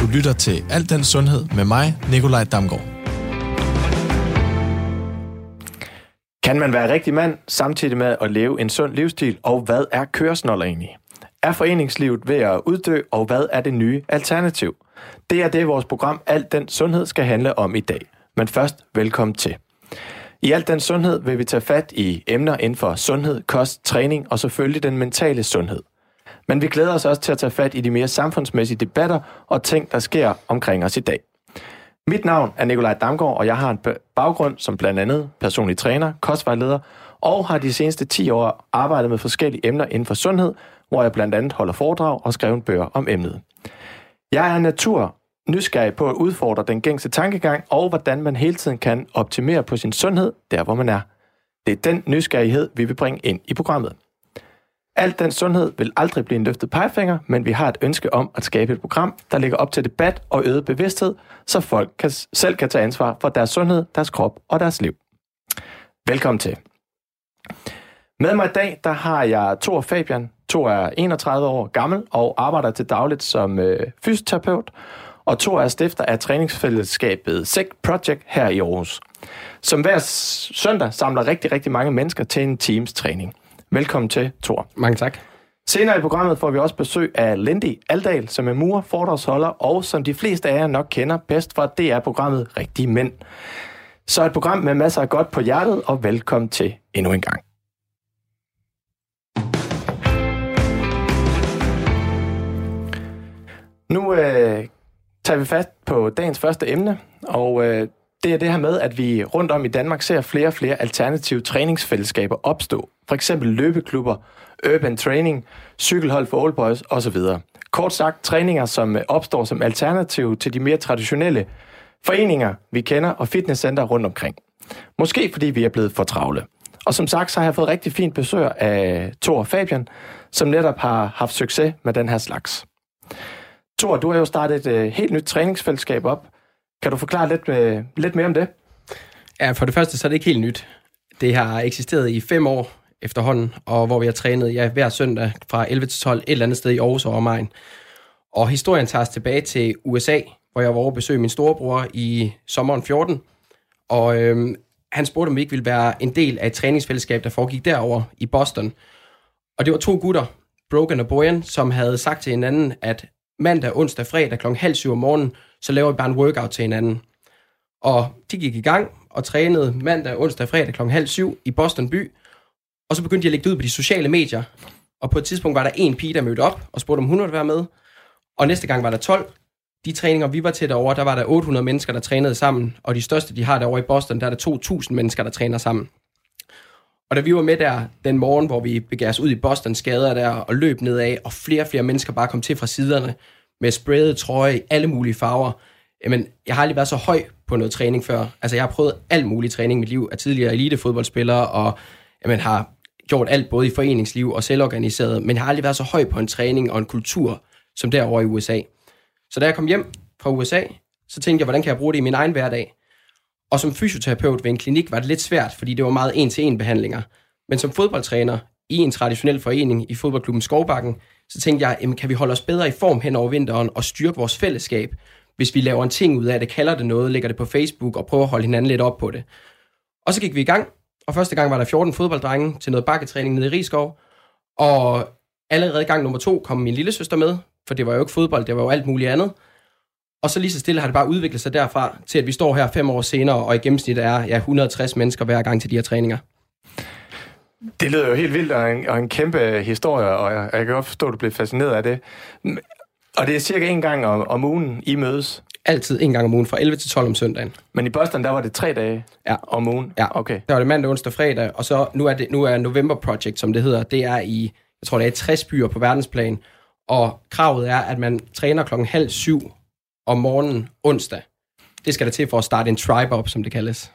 Du lytter til Alt den Sundhed med mig, Nikolaj Damgaard. Kan man være rigtig mand samtidig med at leve en sund livsstil, og hvad er køresnoller egentlig? Er foreningslivet ved at uddø, og hvad er det nye alternativ? Det er det, vores program Alt den Sundhed skal handle om i dag. Men først, velkommen til. I Alt den Sundhed vil vi tage fat i emner inden for sundhed, kost, træning og selvfølgelig den mentale sundhed. Men vi glæder os også til at tage fat i de mere samfundsmæssige debatter og ting, der sker omkring os i dag. Mit navn er Nikolaj Damgaard, og jeg har en baggrund som blandt andet personlig træner, kostvejleder, og har de seneste 10 år arbejdet med forskellige emner inden for sundhed, hvor jeg blandt andet holder foredrag og skriver bøger om emnet. Jeg er natur nysgerrig på at udfordre den gængse tankegang, og hvordan man hele tiden kan optimere på sin sundhed, der hvor man er. Det er den nysgerrighed, vi vil bringe ind i programmet. Alt den sundhed vil aldrig blive en løftet pegefinger, men vi har et ønske om at skabe et program, der ligger op til debat og øget bevidsthed, så folk kan, selv kan tage ansvar for deres sundhed, deres krop og deres liv. Velkommen til. Med mig i dag, der har jeg Thor Fabian. Thor er 31 år gammel og arbejder til dagligt som øh, fysioterapeut, og Thor er stifter af træningsfællesskabet SEC Project her i Aarhus, som hver søndag samler rigtig, rigtig mange mennesker til en teams træning. Velkommen til, Thor. Mange tak. Senere i programmet får vi også besøg af Lindy Aldal, som er mur, foredragsholder, og som de fleste af jer nok kender bedst fra DR-programmet Rigtige Mænd. Så et program med masser af godt på hjertet, og velkommen til endnu en gang. Nu øh, tager vi fat på dagens første emne, og øh, det er det her med, at vi rundt om i Danmark ser flere og flere alternative træningsfællesskaber opstå. For eksempel løbeklubber, urban training, cykelhold for old boys osv. Kort sagt træninger, som øh, opstår som alternativ til de mere traditionelle foreninger, vi kender, og fitnesscenter rundt omkring. Måske fordi vi er blevet for travle. Og som sagt, så har jeg fået rigtig fint besøg af Thor Fabian, som netop har haft succes med den her slags. Thor, du har jo startet et øh, helt nyt træningsfællesskab op. Kan du forklare lidt, øh, lidt mere om det? Ja, for det første så er det ikke helt nyt. Det har eksisteret i fem år efterhånden, og hvor vi har trænet ja, hver søndag fra 11 til 12 et eller andet sted i Aarhus og omegn. Og historien tager os tilbage til USA, hvor jeg var over at besøge min storebror i sommeren 14. Og øhm, han spurgte, om vi ikke ville være en del af et træningsfællesskab, der foregik derover i Boston. Og det var to gutter, Brogan og Boyan, som havde sagt til hinanden, at mandag, onsdag, fredag kl. halv syv om morgenen, så laver vi bare en workout til hinanden. Og de gik i gang og trænede mandag, onsdag, fredag kl. halv syv i Boston by. Og så begyndte de at lægge det ud på de sociale medier. Og på et tidspunkt var der en pige, der mødte op og spurgte, om hun ville være med. Og næste gang var der 12. De træninger, vi var til derovre, der var der 800 mennesker, der trænede sammen. Og de største, de har derovre i Boston, der er der 2.000 mennesker, der træner sammen. Og da vi var med der den morgen, hvor vi begav os ud i Boston skader der og løb nedad, og flere og flere mennesker bare kom til fra siderne med spredte trøje i alle mulige farver. Jamen, jeg har aldrig været så høj på noget træning før. Altså, jeg har prøvet alt mulig træning i mit liv af tidligere elitefodboldspillere, og jamen, har gjort alt både i foreningsliv og selvorganiseret, men jeg har aldrig været så høj på en træning og en kultur, som derovre i USA. Så da jeg kom hjem fra USA, så tænkte jeg, hvordan kan jeg bruge det i min egen hverdag? Og som fysioterapeut ved en klinik var det lidt svært, fordi det var meget en-til-en behandlinger. Men som fodboldtræner i en traditionel forening i fodboldklubben Skovbakken, så tænkte jeg, jamen, kan vi holde os bedre i form hen over vinteren og styrke vores fællesskab, hvis vi laver en ting ud af det, kalder det noget, lægger det på Facebook og prøver at holde hinanden lidt op på det. Og så gik vi i gang, og første gang var der 14 fodbolddrenge til noget bakketræning nede i Rigskov, og allerede gang nummer to kom min lille søster med, for det var jo ikke fodbold, det var jo alt muligt andet. Og så lige så stille har det bare udviklet sig derfra, til at vi står her fem år senere, og i gennemsnit er ja, 160 mennesker hver gang til de her træninger. Det lyder jo helt vildt, og en, og en kæmpe historie, og jeg, jeg kan godt forstå, at du bliver fascineret af det. Og det er cirka en gang om, om ugen, I mødes? Altid en gang om ugen, fra 11 til 12 om søndagen. Men i Boston, der var det tre dage ja. om ugen? Ja, okay. der var det mandag, onsdag, fredag, og så nu er, det, nu er November Project, som det hedder, det er i, jeg tror det er 60 byer på verdensplan, og kravet er, at man træner klokken halv syv om morgenen onsdag. Det skal der til for at starte en tribe op, som det kaldes.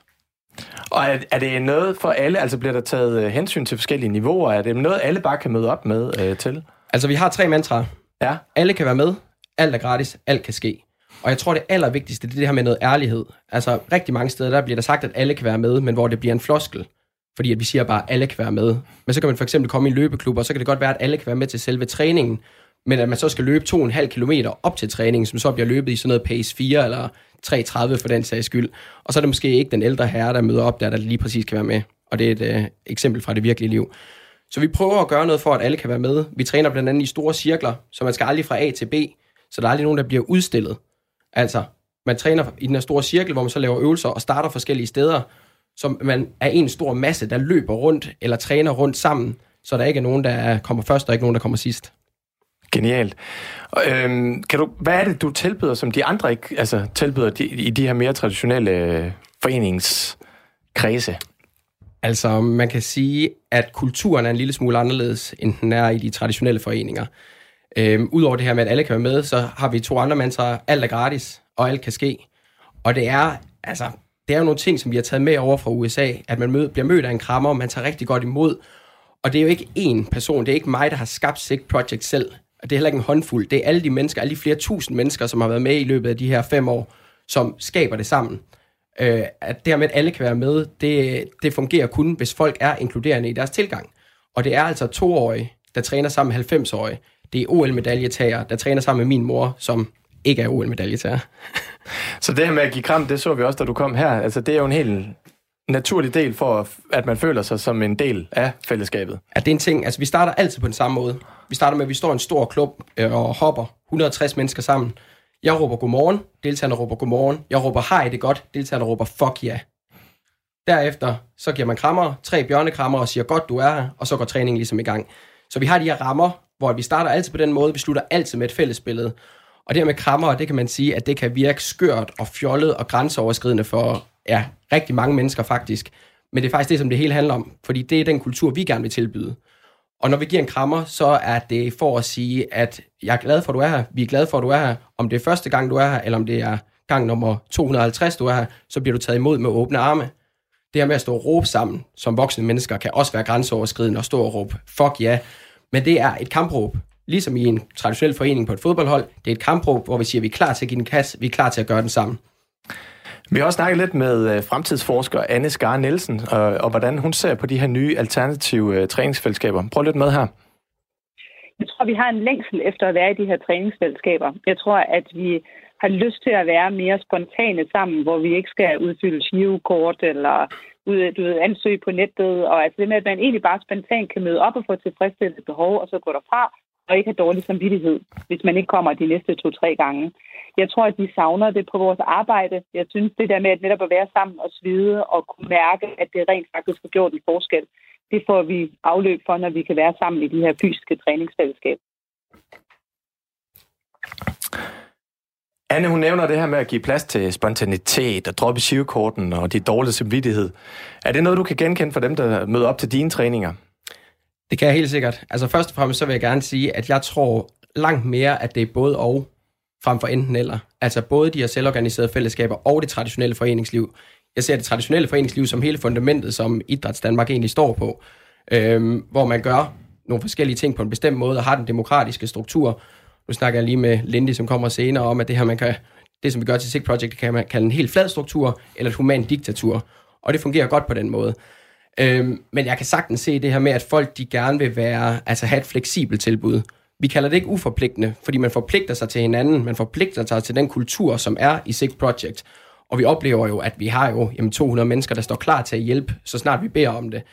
Og er, er det noget for alle? Altså bliver der taget øh, hensyn til forskellige niveauer? Er det noget, alle bare kan møde op med øh, til? Altså, vi har tre mantraer. Ja. Alle kan være med, alt er gratis, alt kan ske. Og jeg tror, det allervigtigste, det er det her med noget ærlighed. Altså, rigtig mange steder, der bliver der sagt, at alle kan være med, men hvor det bliver en floskel. fordi at vi siger bare, at alle kan være med. Men så kan man for eksempel komme i en løbeklub, og så kan det godt være, at alle kan være med til selve træningen, men at man så skal løbe 2,5 km op til træningen, som så bliver løbet i sådan noget pace 4 eller 3.30 for den sags skyld. Og så er det måske ikke den ældre herre, der møder op der, der lige præcis kan være med. Og det er et øh, eksempel fra det virkelige liv. Så vi prøver at gøre noget for, at alle kan være med. Vi træner blandt andet i store cirkler, så man skal aldrig fra A til B, så der er aldrig nogen, der bliver udstillet. Altså, man træner i den her store cirkel, hvor man så laver øvelser og starter forskellige steder, som man er en stor masse, der løber rundt eller træner rundt sammen, så der ikke er nogen, der kommer først, og ikke nogen, der kommer sidst. Genialt. Øhm, kan du, hvad er det, du tilbyder, som de andre ikke altså, tilbyder de, i de her mere traditionelle øh, foreningskredse? Altså, man kan sige, at kulturen er en lille smule anderledes, end den er i de traditionelle foreninger. Øhm, Udover det her med, at alle kan være med, så har vi to andre mantraer. Alt er gratis, og alt kan ske. Og det er, altså, det er jo nogle ting, som vi har taget med over fra USA, at man mød, bliver mødt af en krammer, og man tager rigtig godt imod. Og det er jo ikke én person, det er ikke mig, der har skabt Sick Project selv. Det er heller ikke en håndfuld. Det er alle de mennesker, alle de flere tusind mennesker, som har været med i løbet af de her fem år, som skaber det sammen. Øh, at det her med, at alle kan være med, det, det fungerer kun, hvis folk er inkluderende i deres tilgang. Og det er altså toårige, der træner sammen med 90-årige. Det er OL-medaljetager, der træner sammen med min mor, som ikke er OL-medaljetager. Så det her med at give kram, det så vi også, da du kom her. Altså, det er jo en helt naturlig del for, at man føler sig som en del af fællesskabet. Ja, det er en ting. Altså, vi starter altid på den samme måde. Vi starter med, at vi står i en stor klub øh, og hopper 160 mennesker sammen. Jeg råber godmorgen, deltagerne råber godmorgen. Jeg råber hej, det er godt, deltagerne råber fuck ja. Yeah. Derefter så giver man krammer, tre bjørnekrammer og siger godt, du er her, og så går træningen ligesom i gang. Så vi har de her rammer, hvor vi starter altid på den måde, vi slutter altid med et fællesbillede. Og det her med krammer, det kan man sige, at det kan virke skørt og fjollet og grænseoverskridende for ja, rigtig mange mennesker faktisk. Men det er faktisk det, som det hele handler om, fordi det er den kultur, vi gerne vil tilbyde. Og når vi giver en krammer, så er det for at sige, at jeg er glad for, at du er her. Vi er glade for, at du er her. Om det er første gang, du er her, eller om det er gang nummer 250, du er her, så bliver du taget imod med åbne arme. Det her med at stå og råbe sammen som voksne mennesker, kan også være grænseoverskridende og stå og råbe, fuck ja. Men det er et kampråb. Ligesom i en traditionel forening på et fodboldhold. Det er et kampråb, hvor vi siger, at vi er klar til at give den kasse, vi er klar til at gøre den sammen. Vi har også snakket lidt med øh, fremtidsforsker Anne Skar Nielsen, og, og hvordan hun ser på de her nye alternative øh, træningsfællesskaber. Prøv lidt med her. Jeg tror, vi har en længsel efter at være i de her træningsfællesskaber. Jeg tror, at vi har lyst til at være mere spontane sammen, hvor vi ikke skal udfylde kort eller ud, du ved, ansøge på nettet. Og altså det med, at man egentlig bare spontant kan møde op og få tilfredsstillende behov, og så gå derfra og ikke have dårlig samvittighed, hvis man ikke kommer de næste to-tre gange. Jeg tror, at de savner det på vores arbejde. Jeg synes, det der med at netop at være sammen og svide og kunne mærke, at det rent faktisk har gjort en forskel, det får vi afløb for, når vi kan være sammen i de her fysiske træningsfællesskab. Anne, hun nævner det her med at give plads til spontanitet og droppe sivkorten og de dårlige samvittighed. Er det noget, du kan genkende for dem, der møder op til dine træninger? Det kan jeg helt sikkert. Altså først og fremmest så vil jeg gerne sige, at jeg tror langt mere, at det er både og, frem for enten eller. Altså både de her selvorganiserede fællesskaber og det traditionelle foreningsliv. Jeg ser det traditionelle foreningsliv som hele fundamentet, som Idræts Danmark egentlig står på. Øhm, hvor man gør nogle forskellige ting på en bestemt måde og har den demokratiske struktur. Nu snakker jeg lige med Lindy, som kommer senere om, at det her, man kan, det som vi gør til SIG Project, kan man kalde en helt flad struktur eller et human diktatur. Og det fungerer godt på den måde. Øhm, men jeg kan sagtens se det her med, at folk de gerne vil være, altså have et fleksibelt tilbud. Vi kalder det ikke uforpligtende, fordi man forpligter sig til hinanden, man forpligter sig til den kultur, som er i SIG Project. Og vi oplever jo, at vi har jo jamen, 200 mennesker, der står klar til at hjælpe, så snart vi beder om det.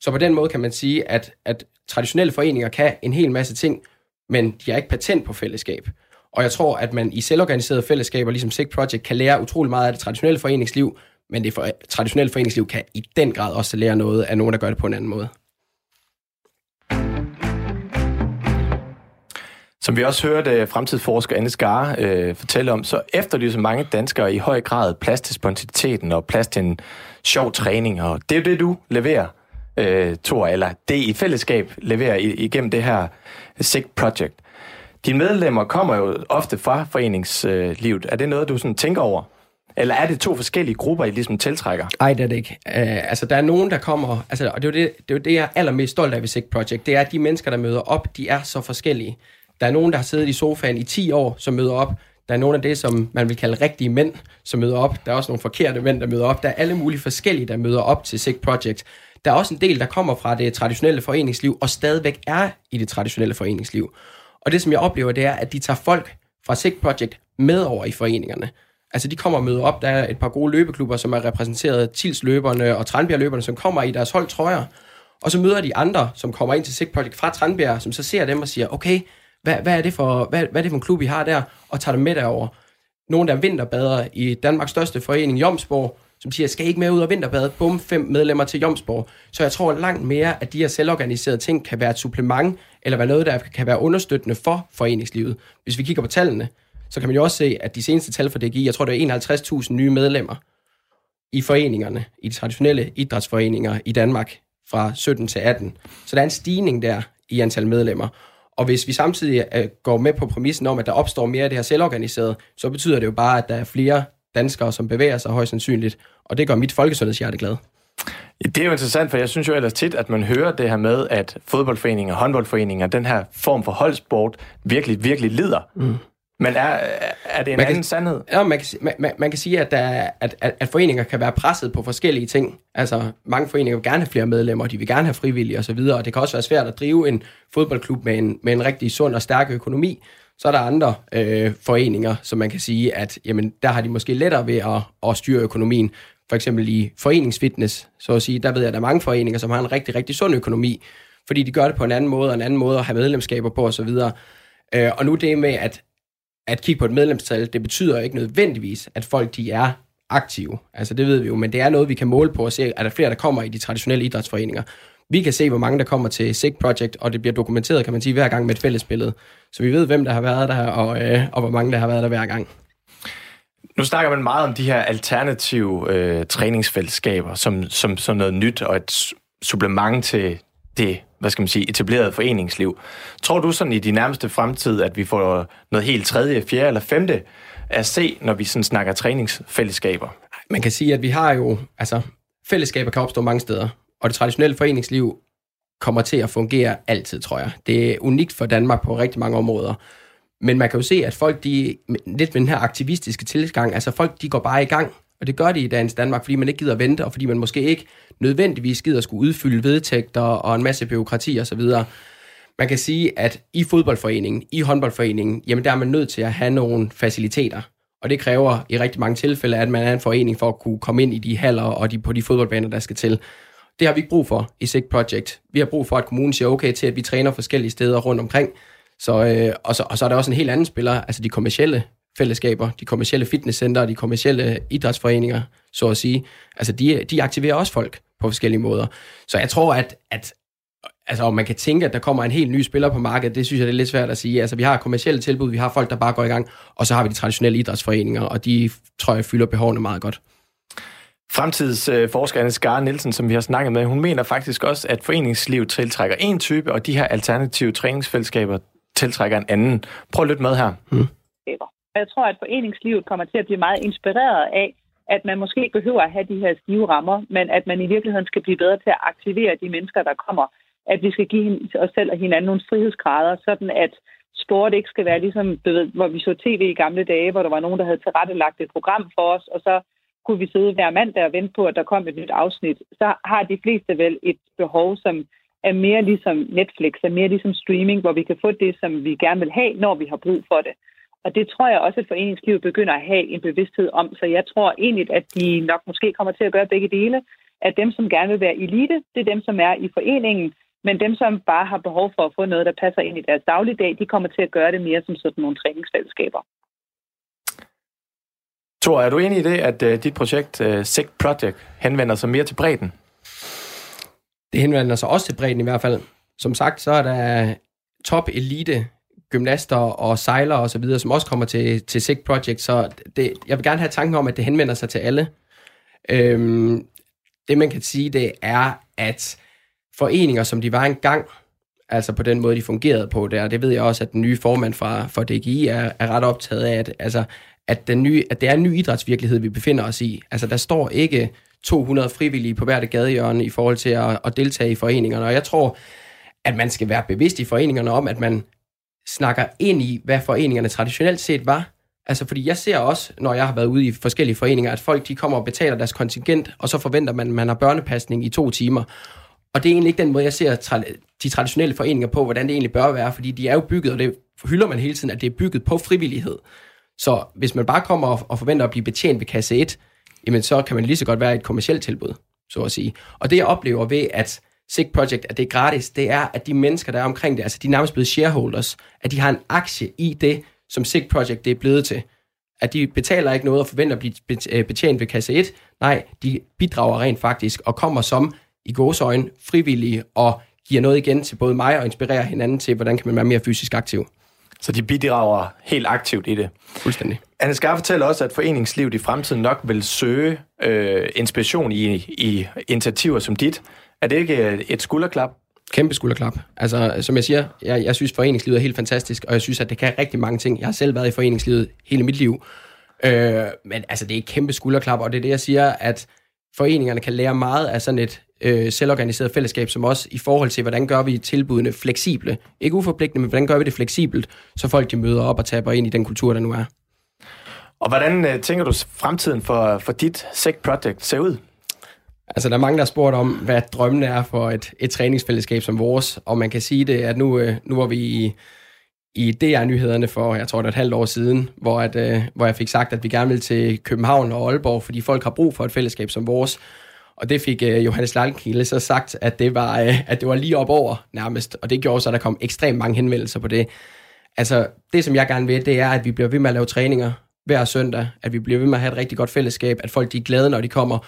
Så på den måde kan man sige, at, at traditionelle foreninger kan en hel masse ting, men de har ikke patent på fællesskab. Og jeg tror, at man i selvorganiserede fællesskaber, ligesom SIG Project, kan lære utrolig meget af det traditionelle foreningsliv, men det for, traditionelle foreningsliv kan i den grad også lære noget af nogen, der gør det på en anden måde. Som vi også hørte øh, fremtidsforsker Anne Skar øh, fortælle om, så efterlyser mange danskere i høj grad plads til spontaniteten og plads til en sjov træning. Og det er jo det, du leverer, øh, Thor, eller det i fællesskab leverer igennem det her SIG Project. Dine medlemmer kommer jo ofte fra foreningslivet. Er det noget, du sådan tænker over? Eller er det to forskellige grupper, I ligesom tiltrækker? Nej, det er det ikke. Uh, altså, der er nogen, der kommer... Altså, og det er, jo det, det er jo det, jeg er allermest stolt af ved Sick Project. Det er, at de mennesker, der møder op, de er så forskellige. Der er nogen, der har siddet i sofaen i 10 år, som møder op. Der er nogle af det, som man vil kalde rigtige mænd, som møder op. Der er også nogle forkerte mænd, der møder op. Der er alle mulige forskellige, der møder op til Sick Project. der er også en del, der kommer fra det traditionelle foreningsliv, og stadigvæk er i det traditionelle foreningsliv. Og det, som jeg oplever, det er, at de tager folk fra Sick Project med over i foreningerne. Altså, de kommer og møder op. Der er et par gode løbeklubber, som er repræsenteret, Tilsløberne og Tranbjerg-løberne, som kommer i deres holdtrøjer. Og så møder de andre, som kommer ind til SIG Project fra Tranbjerg, som så ser dem og siger, okay, hvad, hvad, er det for, hvad, hvad er det for en klub, I har der? Og tager dem med derover. Nogle, der er vinterbader i Danmarks største forening, Jomsborg, som siger, skal I ikke med ud og vinterbade? Bum, fem medlemmer til Jomsborg. Så jeg tror langt mere, at de her selvorganiserede ting kan være et supplement, eller være noget, der kan være understøttende for foreningslivet. Hvis vi kigger på tallene, så kan man jo også se, at de seneste tal for DGI, jeg tror, det er 51.000 nye medlemmer i foreningerne, i de traditionelle idrætsforeninger i Danmark fra 17 til 18. Så der er en stigning der i antal medlemmer. Og hvis vi samtidig øh, går med på præmissen om, at der opstår mere af det her selvorganiseret, så betyder det jo bare, at der er flere danskere, som bevæger sig højst sandsynligt. Og det gør mit folkesundhedshjerte glad. Det er jo interessant, for jeg synes jo ellers tit, at man hører det her med, at fodboldforeninger, håndboldforeninger, den her form for holdsport virkelig, virkelig lider. Mm. Men er, er det en man anden kan, sandhed? Ja, man kan, man, man kan sige, at, der, at, at, at foreninger kan være presset på forskellige ting. Altså, mange foreninger vil gerne have flere medlemmer, de vil gerne have frivillige osv., og det kan også være svært at drive en fodboldklub med en, med en rigtig sund og stærk økonomi. Så er der andre øh, foreninger, som man kan sige, at jamen, der har de måske lettere ved at, at styre økonomien. For eksempel i foreningsfitness, så at sige, der ved jeg, at der er mange foreninger, som har en rigtig, rigtig sund økonomi, fordi de gør det på en anden måde, og en anden måde at have medlemskaber på osv. Øh, og nu det med, at at kigge på et medlemstal, det betyder ikke nødvendigvis, at folk de er aktive. Altså det ved vi jo, men det er noget, vi kan måle på og se, at der flere, der kommer i de traditionelle idrætsforeninger. Vi kan se, hvor mange der kommer til SIG Project, og det bliver dokumenteret, kan man sige, hver gang med et fællesbillede. Så vi ved, hvem der har været der, og, øh, og hvor mange der har været der hver gang. Nu snakker man meget om de her alternative øh, træningsfællesskaber som, som, som noget nyt og et supplement til det hvad skal man sige, etableret foreningsliv. Tror du sådan i de nærmeste fremtid, at vi får noget helt tredje, fjerde eller femte at se, når vi sådan snakker træningsfællesskaber? Man kan sige, at vi har jo, altså fællesskaber kan opstå mange steder, og det traditionelle foreningsliv kommer til at fungere altid, tror jeg. Det er unikt for Danmark på rigtig mange områder. Men man kan jo se, at folk, de, lidt med den her aktivistiske tilgang, altså folk, de går bare i gang, og det gør de i dagens Danmark, fordi man ikke gider vente, og fordi man måske ikke nødvendigvis gider skulle udfylde vedtægter og en masse byråkrati osv. Man kan sige, at i fodboldforeningen, i håndboldforeningen, jamen der er man nødt til at have nogle faciliteter. Og det kræver i rigtig mange tilfælde, at man er en forening for at kunne komme ind i de haller og de, på de fodboldbaner, der skal til. Det har vi ikke brug for i SIG Project. Vi har brug for, at kommunen siger okay til, at vi træner forskellige steder rundt omkring. Så, øh, og, så, og så er der også en helt anden spiller, altså de kommercielle fællesskaber, de kommercielle fitnesscenter, de kommercielle idrætsforeninger, så at sige. Altså, de, de aktiverer også folk på forskellige måder. Så jeg tror, at, at altså, om man kan tænke, at der kommer en helt ny spiller på markedet, det synes jeg, det er lidt svært at sige. Altså, vi har kommersielle tilbud, vi har folk, der bare går i gang, og så har vi de traditionelle idrætsforeninger, og de, tror jeg, fylder behovene meget godt. Fremtidsforsker Anne Skar Nielsen, som vi har snakket med, hun mener faktisk også, at foreningslivet tiltrækker en type, og de her alternative træningsfællesskaber tiltrækker en anden. Prøv at lytte med her. Og Jeg tror, at foreningslivet kommer til at blive meget inspireret af, at man måske ikke behøver at have de her stive rammer, men at man i virkeligheden skal blive bedre til at aktivere de mennesker, der kommer. At vi skal give os selv og hinanden nogle frihedsgrader, sådan at sport ikke skal være ligesom, du ved, hvor vi så tv i gamle dage, hvor der var nogen, der havde tilrettelagt et program for os, og så kunne vi sidde hver mandag og vente på, at der kom et nyt afsnit. Så har de fleste vel et behov, som er mere ligesom Netflix, er mere ligesom streaming, hvor vi kan få det, som vi gerne vil have, når vi har brug for det. Og det tror jeg også, at foreningslivet begynder at have en bevidsthed om. Så jeg tror egentlig, at de nok måske kommer til at gøre begge dele. At dem, som gerne vil være elite, det er dem, som er i foreningen. Men dem, som bare har behov for at få noget, der passer ind i deres dagligdag, de kommer til at gøre det mere som sådan nogle træningsfællesskaber. Thor, er du enig i det, at uh, dit projekt, uh, Sick Project, henvender sig mere til bredden? Det henvender sig også til bredden i hvert fald. Som sagt, så er der top elite gymnaster og sejlere og så videre, som også kommer til, til SIG Project, så det, jeg vil gerne have tanken om, at det henvender sig til alle. Øhm, det man kan sige, det er, at foreninger, som de var engang, altså på den måde, de fungerede på der, det ved jeg også, at den nye formand fra, for DGI er, er ret optaget af, at, altså, at, den nye, at det er en ny idrætsvirkelighed, vi befinder os i. Altså, der står ikke 200 frivillige på hvert gadehjørne i forhold til at, at deltage i foreningerne, og jeg tror, at man skal være bevidst i foreningerne om, at man snakker ind i, hvad foreningerne traditionelt set var. Altså, fordi jeg ser også, når jeg har været ude i forskellige foreninger, at folk de kommer og betaler deres kontingent, og så forventer man, at man har børnepasning i to timer. Og det er egentlig ikke den måde, jeg ser tra- de traditionelle foreninger på, hvordan det egentlig bør være, fordi de er jo bygget, og det hylder man hele tiden, at det er bygget på frivillighed. Så hvis man bare kommer og, og forventer at blive betjent ved kasse 1, jamen så kan man lige så godt være et kommersielt tilbud, så at sige. Og det jeg oplever ved, at SIG Project, at det er gratis, det er, at de mennesker, der er omkring det, altså de er nærmest blevet shareholders, at de har en aktie i det, som SIG Project det er blevet til. At de betaler ikke noget og forventer at blive øh, betjent ved kasse 1. Nej, de bidrager rent faktisk og kommer som i gåsøjne frivillige og giver noget igen til både mig og inspirerer hinanden til, hvordan kan man være mere fysisk aktiv. Så de bidrager helt aktivt i det. Fuldstændig. Anne Skar fortæller også, at foreningslivet i fremtiden nok vil søge øh, inspiration i, i initiativer som dit. Er det ikke et skulderklap? Kæmpe skulderklap. Altså, som jeg siger, jeg, jeg synes, foreningslivet er helt fantastisk, og jeg synes, at det kan rigtig mange ting. Jeg har selv været i foreningslivet hele mit liv. Øh, men altså, det er et kæmpe skulderklap, og det er det, jeg siger, at foreningerne kan lære meget af sådan et øh, selvorganiseret fællesskab som os, i forhold til, hvordan gør vi tilbudene fleksible. Ikke uforpligtende, men hvordan gør vi det fleksibelt, så folk de møder op og taber ind i den kultur, der nu er. Og hvordan øh, tænker du fremtiden for, for dit SEC Project ser ud? Altså, der er mange, der har spurgt om, hvad drømmen er for et, et træningsfællesskab som vores, og man kan sige det, at nu, øh, nu var vi i, i DR-nyhederne for, jeg tror det er et halvt år siden, hvor, at, øh, hvor jeg fik sagt, at vi gerne vil til København og Aalborg, fordi folk har brug for et fællesskab som vores. Og det fik øh, Johannes Lalkilde så sagt, at det, var, øh, at det var lige op over nærmest, og det gjorde så, at der kom ekstremt mange henvendelser på det. Altså, det som jeg gerne vil, det er, at vi bliver ved med at lave træninger hver søndag, at vi bliver ved med at have et rigtig godt fællesskab, at folk de er glade, når de kommer,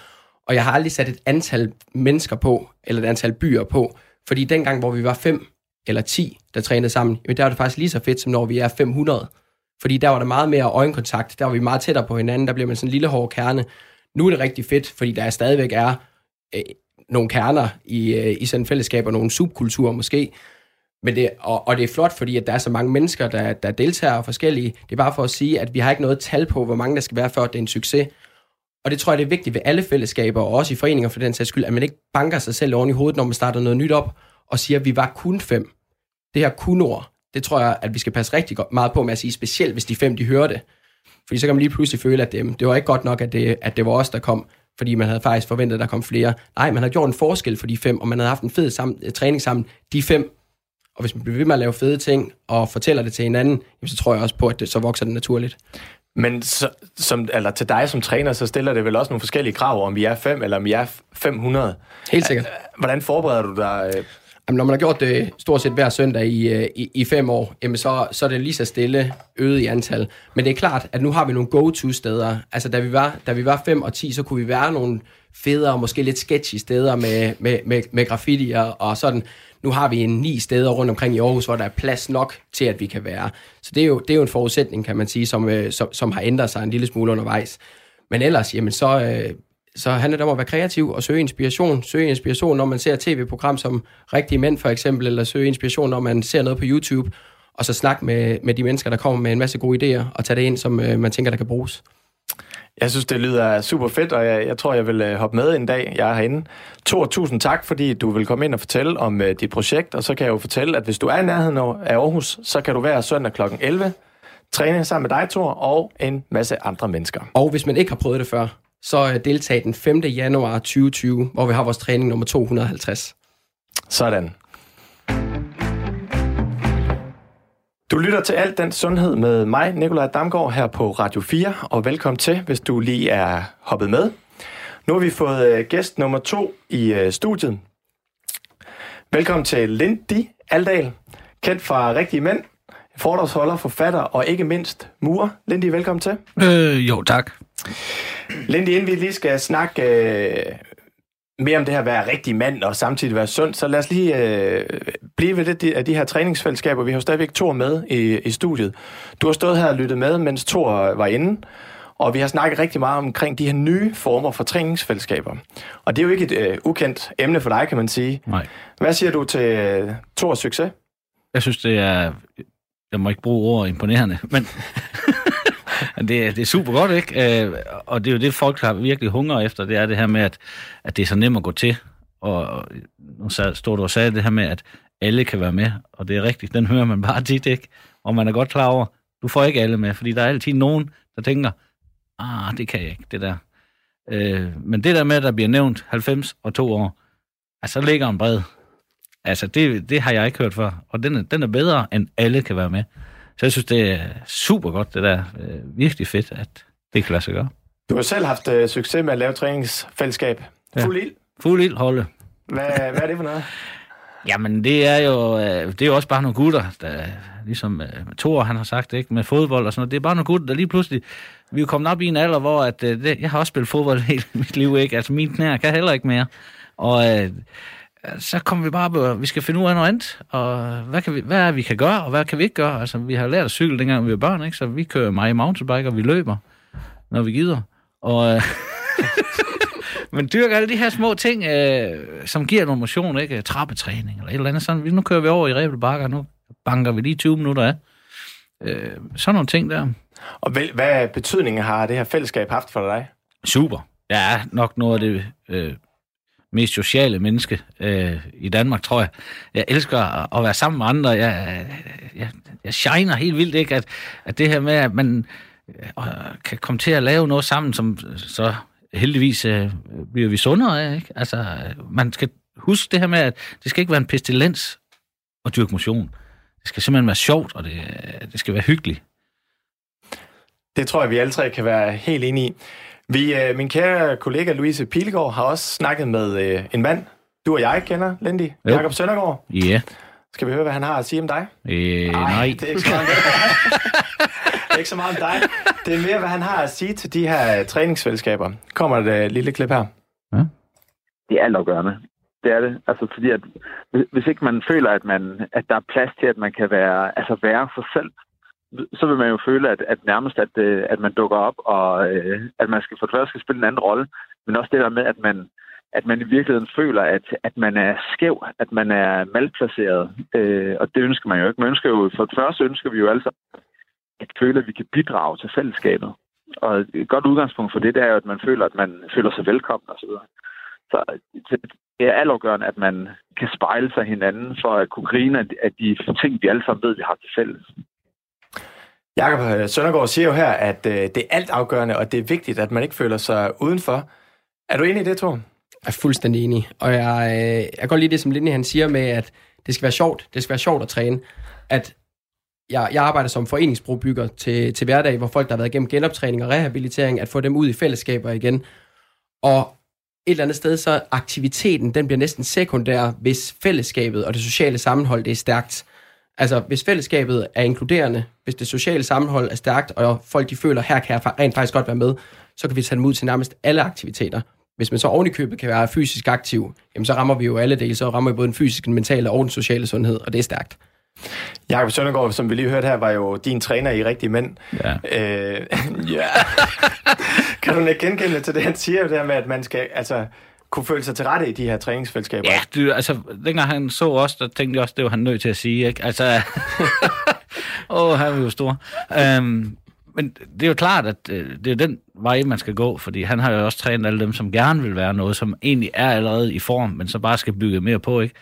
og jeg har aldrig sat et antal mennesker på, eller et antal byer på, fordi dengang, hvor vi var fem eller ti, der trænede sammen, jamen der var det faktisk lige så fedt, som når vi er 500. Fordi der var der meget mere øjenkontakt, der var vi meget tættere på hinanden, der bliver man sådan en lille hård kerne. Nu er det rigtig fedt, fordi der stadigvæk er øh, nogle kerner i, øh, i sådan et fællesskab, og nogle subkulturer måske. Men det, og, og det er flot, fordi at der er så mange mennesker, der, der deltager og forskellige. Det er bare for at sige, at vi har ikke noget tal på, hvor mange der skal være, før det er en succes. Og det tror jeg, det er vigtigt ved alle fællesskaber, og også i foreninger for den sags skyld, at man ikke banker sig selv oven i hovedet, når man starter noget nyt op, og siger, at vi var kun fem. Det her kun-ord, det tror jeg, at vi skal passe rigtig meget på med at sige, specielt hvis de fem, de hører det. Fordi så kan man lige pludselig føle, at det, det var ikke godt nok, at det, at det var os, der kom, fordi man havde faktisk forventet, at der kom flere. Nej, man har gjort en forskel for de fem, og man havde haft en fed sammen, øh, træning sammen, de fem. Og hvis man bliver ved med at lave fede ting, og fortæller det til hinanden, så tror jeg også på, at det, så vokser det naturligt. Men så, som, eller til dig som træner, så stiller det vel også nogle forskellige krav, om vi er 5 eller om vi er 500. Helt sikkert. Hvordan forbereder du dig? Øh? Jamen, når man har gjort det stort set hver søndag i, øh, i, i fem år, jamen så, så er det lige så stille øget i antal. Men det er klart, at nu har vi nogle go-to-steder. Altså, da vi, var, da vi var 5 og 10, så kunne vi være nogle federe måske lidt sketchy steder med, med, med, med graffitier og sådan. Nu har vi en ni steder rundt omkring i Aarhus, hvor der er plads nok til, at vi kan være. Så det er jo, det er jo en forudsætning, kan man sige, som, øh, som, som har ændret sig en lille smule undervejs. Men ellers, jamen så, øh, så handler det om at være kreativ og søge inspiration. Søge inspiration, når man ser tv-program som Rigtige Mænd for eksempel, eller søge inspiration, når man ser noget på YouTube, og så snakke med, med de mennesker, der kommer med en masse gode idéer, og tage det ind, som øh, man tænker, der kan bruges. Jeg synes, det lyder super fedt, og jeg, jeg tror, jeg vil øh, hoppe med en dag. Jeg er herinde. Tor, tusind tak, fordi du vil komme ind og fortælle om uh, dit projekt, og så kan jeg jo fortælle, at hvis du er i nærheden af Aarhus, så kan du være søndag kl. 11, træne sammen med dig, Tor, og en masse andre mennesker. Og hvis man ikke har prøvet det før, så øh, deltag den 5. januar 2020, hvor vi har vores træning nummer 250. Sådan. Du lytter til Alt den Sundhed med mig, Nikolaj Damgaard, her på Radio 4, og velkommen til, hvis du lige er hoppet med. Nu har vi fået øh, gæst nummer to i øh, studiet. Velkommen til Lindy Aldal, kendt fra Rigtige Mænd, foredragsholder, forfatter og ikke mindst murer. Lindy, velkommen til. Øh, jo, tak. Lindy, inden vi lige skal snakke øh, mere om det her at være rigtig mand og samtidig være sund, så lad os lige øh, blive ved det af de her træningsfællesskaber. Vi har jo stadigvæk Thor med i, i studiet. Du har stået her og lyttet med, mens Thor var inde, og vi har snakket rigtig meget omkring de her nye former for træningsfællesskaber. Og det er jo ikke et øh, ukendt emne for dig, kan man sige. Nej. Hvad siger du til øh, Thors succes? Jeg synes, det er... Jeg må ikke bruge ord imponerende, men det, det er super godt, ikke? Øh, og det er jo det, folk har virkelig hunger efter, det er det her med, at, at det er så nemt at gå til. Og nu stod du og sagde det her med, at alle kan være med, og det er rigtigt, den hører man bare tit, ikke? Og man er godt klar over, Du får ikke alle med, fordi der er altid nogen, der tænker, ah, det kan jeg ikke, det der. Øh, men det der med, at der bliver nævnt 90 og to år, altså ligger en bred. Altså, det, det har jeg ikke hørt før, og den er, den er bedre, end alle kan være med. Så jeg synes, det er super godt, det der. Øh, virkelig fedt, at det kan lade sig gøre. Du har selv haft øh, succes med at lave træningsfællesskab. Ja. Fuld ild. Fuld ild holde. Hvad, hvad er det for noget? Jamen, det er jo, øh, det er jo også bare nogle gutter, der, ligesom øh, Thor, han har sagt, ikke, med fodbold og sådan noget. Det er bare nogle gutter, der lige pludselig, vi er jo kommet op i en alder, hvor at, øh, det, jeg har også spillet fodbold hele mit liv, ikke? Altså, mine knæer kan heller ikke mere. Og øh, så kommer vi bare på, vi skal finde ud af noget andet, og hvad, kan vi, hvad er vi kan gøre, og hvad kan vi ikke gøre? Altså, vi har lært at cykle, dengang vi var børn, ikke? Så vi kører mig mountainbike, og vi løber, når vi gider. Og, øh, men dyrker alle de her små ting, øh, som giver noget motion, ikke? Trappetræning eller et eller andet sådan. Nu kører vi over i Rebel Bakker, nu banker vi lige 20 minutter af. Øh, sådan nogle ting der. Og hvad, hvad betydning har det her fællesskab haft for dig? Super. Er nok noget af det øh, mest sociale menneske øh, i Danmark, tror jeg. Jeg elsker at, at være sammen med andre. Jeg, øh, jeg, jeg shiner helt vildt, ikke? At, at det her med, at man øh, kan komme til at lave noget sammen, som så heldigvis øh, bliver vi sundere af, ikke? Altså, man skal huske det her med, at det skal ikke være en pestilens at dyrke motion. Det skal simpelthen være sjovt, og det, øh, det skal være hyggeligt. Det tror jeg, vi alle tre kan være helt enige i. Vi, øh, min kære kollega Louise Pilgaard har også snakket med øh, en mand, du og jeg kender, Lindy, Jo. Jakob Søndergaard. Ja. Yeah. Skal vi høre, hvad han har at sige om dig? Øh, nej. det er ikke så meget, det er ikke så meget om dig. Det er mere, hvad han har at sige til de her træningsfællesskaber. Kommer der et lille klip her. det er altafgørende. Det er det. Altså fordi, at hvis- hvis ikke man føler, at, man, at der er plads til, at man kan være, altså være sig selv, så vil man jo føle, at, at nærmest, at, øh, at man dukker op, og øh, at man skal for det første skal spille en anden rolle, men også det der med, at man, at man i virkeligheden føler, at, at man er skæv, at man er malplaceret, øh, og det ønsker man jo ikke. Man ønsker jo, for det første ønsker vi jo altså at føle, at vi kan bidrage til fællesskabet. Og et godt udgangspunkt for det, det er jo, at man føler, at man føler sig velkommen osv. Så det er altafgørende, at man kan spejle sig hinanden for at kunne grine af de ting, vi alle sammen ved, vi har til fælles. Jakob øh, Søndergaard siger jo her, at øh, det er alt afgørende, og det er vigtigt, at man ikke føler sig udenfor. Er du enig i det, Tor? Jeg er fuldstændig enig. Og jeg, øh, jeg går godt det, som Lindy han siger med, at det skal være sjovt. Det skal være sjovt at træne. At jeg, jeg arbejder som foreningsbrobygger til, til hverdag, hvor folk, der har været igennem genoptræning og rehabilitering, at få dem ud i fællesskaber igen. Og et eller andet sted, så aktiviteten, den bliver næsten sekundær, hvis fællesskabet og det sociale sammenhold, det er stærkt. Altså, hvis fællesskabet er inkluderende, hvis det sociale sammenhold er stærkt, og folk de føler, her kan jeg rent faktisk godt være med, så kan vi tage dem ud til nærmest alle aktiviteter. Hvis man så oven i købet kan være fysisk aktiv, jamen så rammer vi jo alle dele, så rammer vi både den fysiske, den mentale og den sociale sundhed, og det er stærkt. Jakob Søndergaard, som vi lige hørte her, var jo din træner i Rigtige Mænd. Ja. Øh, ja. kan du ikke genkende til det, han siger, det her med, at man skal altså, kunne føle sig til rette i de her træningsfællesskaber? Ja, du, altså, dengang han så os, der tænkte jeg også, det var han nødt til at sige, ikke? Altså, åh, han er jo stor. Øhm, men det er jo klart, at øh, det er den vej, man skal gå, fordi han har jo også trænet alle dem, som gerne vil være noget, som egentlig er allerede i form, men så bare skal bygge mere på, ikke?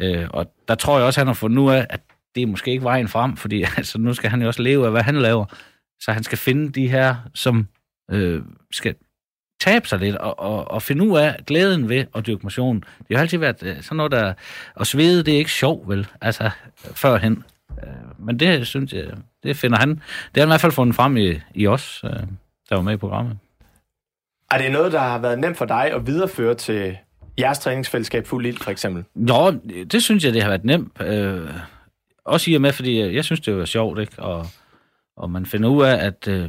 Øh, og der tror jeg også, han har fundet ud af, at det er måske ikke vejen frem, fordi altså, nu skal han jo også leve af, hvad han laver. Så han skal finde de her, som øh, skal tabe sig lidt og, og, og finde ud af glæden ved at dyrke motion. Det har jo altid været øh, sådan noget, der... Og svede, det er ikke sjov, vel? Altså, førhen. Øh, Men det synes jeg, det finder han. Det har han i hvert fald fundet frem i, i os, øh, der var med i programmet. Er det noget, der har været nemt for dig at videreføre til jeres træningsfællesskab Fuld Ild, for eksempel? Nå, det synes jeg, det har været nemt. Øh, også i og med, fordi jeg synes, det var sjovt, ikke? Og, og man finder ud af, at øh,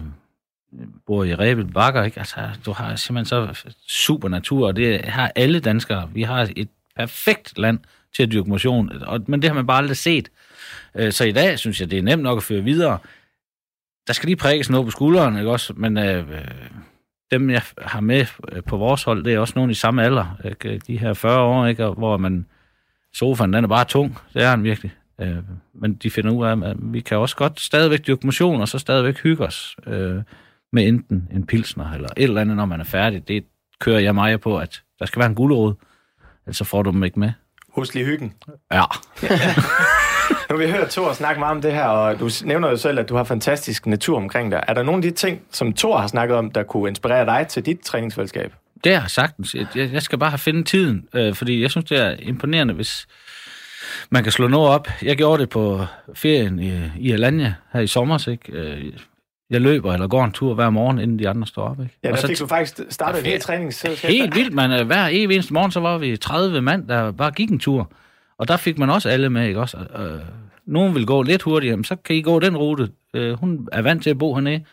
bor i Rebel Bakker, ikke? Altså, du har simpelthen så super natur, og det har alle danskere. Vi har et perfekt land til at dyrke motion, og, men det har man bare aldrig set. Øh, så i dag synes jeg, det er nemt nok at føre videre. Der skal lige prikkes noget på skulderen, ikke også? Men øh, øh dem, jeg har med øh, på vores hold, det er også nogen i samme alder. Ikke? De her 40 år, ikke? Og hvor man... Sofaen, den er bare tung. Det er den virkelig. Øh, men de finder ud af, at vi kan også godt stadigvæk dyrke motion, og så stadigvæk hygge os øh, med enten en pilsner eller et eller andet, når man er færdig. Det kører jeg mig på, at der skal være en gulerod, ellers så får du dem ikke med. Husk lige hyggen. Ja. Nu har vi hørt Thor snakke meget om det her, og du nævner jo selv, at du har fantastisk natur omkring dig. Er der nogle af de ting, som Thor har snakket om, der kunne inspirere dig til dit træningsfællesskab? Det er sagtens. Jeg, jeg skal bare have finde tiden, øh, fordi jeg synes, det er imponerende, hvis man kan slå noget op. Jeg gjorde det på ferien i, i Alanya her i sommer, ikke? Øh, jeg løber eller går en tur hver morgen, inden de andre står op. Ikke? Ja, Og der så fik du faktisk startet et helt træningsselskab. Helt vildt, man. Hver evig eneste morgen, så var vi 30 mand, der bare gik en tur. Og der fik man også alle med, ikke også? Øh, nogen vil gå lidt hurtigere, men så kan I gå den rute. Øh, hun er vant til at bo hernede.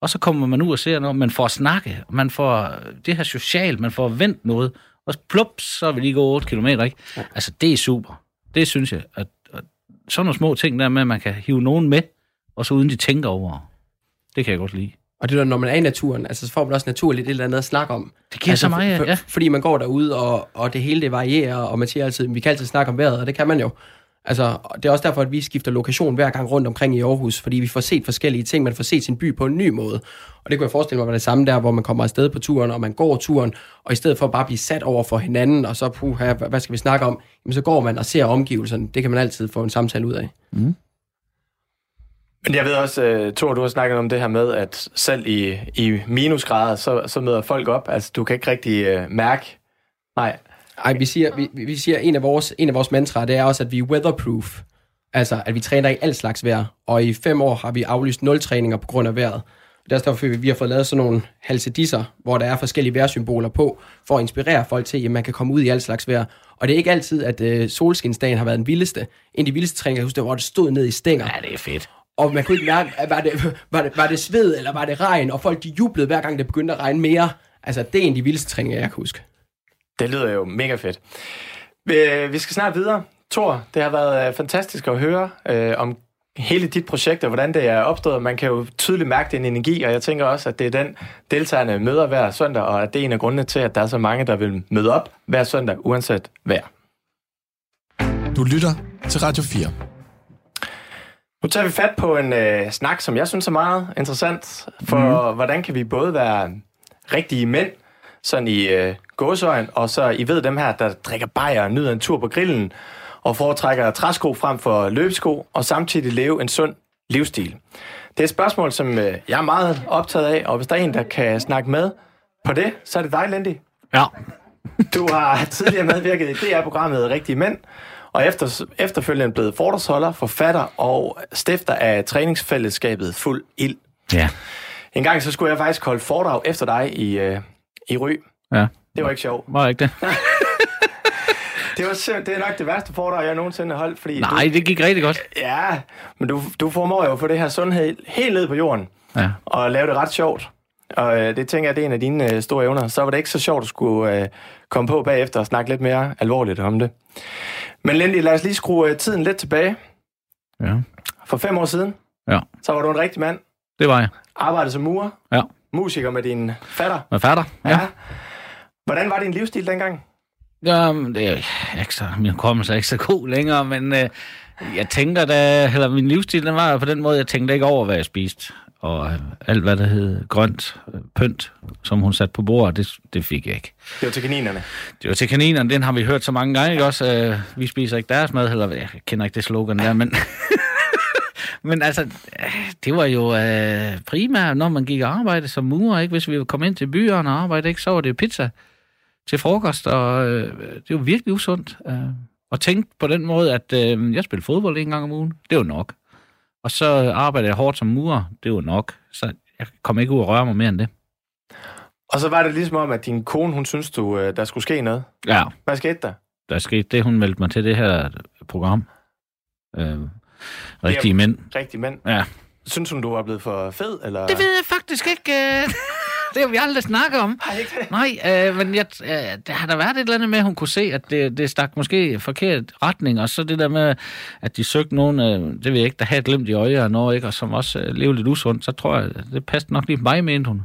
Og så kommer man ud og ser noget, man får snakke, man får det her socialt, man får vendt noget, og plups, så vil lige gå 8 km, ikke? Altså, det er super. Det synes jeg. At, at sådan nogle små ting der med, at man kan hive nogen med, og så uden de tænker over. Det kan jeg godt lide. Og det er, når man er i naturen, altså, så får man også naturligt et eller andet at snakke om. Det giver så meget, for, ja. Fordi man går derude, og, og det hele det varierer, og man siger altid, vi kan altid snakke om vejret, og det kan man jo. Altså, det er også derfor, at vi skifter lokation hver gang rundt omkring i Aarhus, fordi vi får set forskellige ting, man får set sin by på en ny måde. Og det kunne jeg forestille mig var det samme der, hvor man kommer afsted på turen, og man går turen, og i stedet for bare at blive sat over for hinanden, og så, puha, hvad skal vi snakke om? Jamen, så går man og ser omgivelserne. Det kan man altid få en samtale ud af. Men jeg ved også, uh, Thor, du har snakket om det her med, at selv i, i minusgrader, så, så møder folk op. Altså, du kan ikke rigtig uh, mærke... Nej, Ej, vi siger, vi, vi siger en af vores, en af vores mantraer, det er også, at vi er weatherproof. Altså, at vi træner i alt slags vejr. Og i fem år har vi aflyst nul træninger på grund af vejret. Det er også derfor, vi- vi har fået lavet sådan nogle halsedisser, hvor der er forskellige vejrsymboler på, for at inspirere folk til, at man kan komme ud i alt slags vejr. Og det er ikke altid, at øh, solskinsdagen har været den vildeste. En af de vildeste træninger, jeg husker, det var, hvor det stod ned i stænger. Ja, det er fedt. Og man kunne ikke mærke, at var det, var, det, var det sved, eller var det regn, og folk de jublede hver gang, det begyndte at regne mere. Altså, det er en af de vildeste træninger, jeg kan huske. det lyder jo mega fedt. Vi, skal snart videre. Thor, det har været øh, fantastisk at høre øh, om hele dit projekt, og hvordan det er opstået. Man kan jo tydeligt mærke din energi, og jeg tænker også, at det er den deltagerne møder hver søndag, og at det er en af grundene til, at der er så mange, der vil møde op hver søndag, uanset vejr. Du lytter til Radio 4. Nu tager vi fat på en øh, snak, som jeg synes er meget interessant, for mm. hvordan kan vi både være rigtige mænd, sådan i øh, gåsøjen, og så I ved dem her, der drikker bajer og nyder en tur på grillen, og foretrækker træsko frem for løbesko, og samtidig leve en sund livsstil. Det er et spørgsmål, som øh, jeg er meget optaget af, og hvis der er en, der kan snakke med på det, så er det dig, Lindy. Ja. Du har tidligere medvirket i DR-programmet Rigtige Mænd, og efter, efterfølgende blevet foredragsholder, forfatter og stifter af træningsfællesskabet Fuld Ild. Ja. En gang så skulle jeg faktisk holde foredrag efter dig i, øh, i Ry. Ja. Det var ikke sjovt. Var ikke det? Det, var det er nok det værste foredrag, jeg nogensinde har holdt, fordi Nej, det gik rigtig godt. Du, ja, men du, du formår jo at få det her sundhed helt ned på jorden, Ja. og lave det ret sjovt. Og øh, det tænker jeg, det er en af dine øh, store evner. Så var det ikke så sjovt at skulle øh, komme på bagefter og snakke lidt mere alvorligt om det. Men Lindy, lad os lige skrue øh, tiden lidt tilbage. Ja. For fem år siden, Ja. så var du en rigtig mand. Det var jeg. Arbejdede som murer. Ja. Musiker med din fatter. Med fatter. Ja. Hvordan var din livsstil dengang? Jamen, det er ikke så, min hukommelse er ikke så god længere, men øh, jeg tænker da, eller min livsstil, den var på den måde, jeg tænkte ikke over, hvad jeg spiste. Og alt, hvad der hed grønt øh, pynt, som hun satte på bordet, det, det fik jeg ikke. Det var til kaninerne. Det var til kaninerne, den har vi hørt så mange gange, ikke også? Øh, vi spiser ikke deres mad, eller jeg kender ikke det slogan der, men... men altså, øh, det var jo øh, primært, når man gik og arbejdede som murer, ikke? Hvis vi kom ind til byerne og arbejdede, ikke? Så var det pizza til frokost, og øh, det var virkelig usundt. Øh, og tænke på den måde, at øh, jeg spillede fodbold en gang om ugen, det var nok. Og så arbejdede jeg hårdt som murer, det var nok. Så jeg kom ikke ud og røre mig mere end det. Og så var det ligesom om, at din kone, hun synes, du, øh, der skulle ske noget. Ja, Hvad skete der? der skete det, hun meldte mig til det her program. Øh, rigtige mænd. Rigtig mænd. Ja. Synes hun, du var blevet for fed? Eller? Det ved jeg faktisk ikke. det har vi aldrig snakket om. Har jeg ikke det? Nej, øh, men jeg, øh, der har der været et eller andet med, at hun kunne se, at det, det stak måske forkert retning, og så det der med, at de søgte nogen, øh, det ved jeg ikke, der havde glemt i øje og noget, ikke, og som også øh, levede lidt usundt, så tror jeg, det passede nok lige mig, mente hun.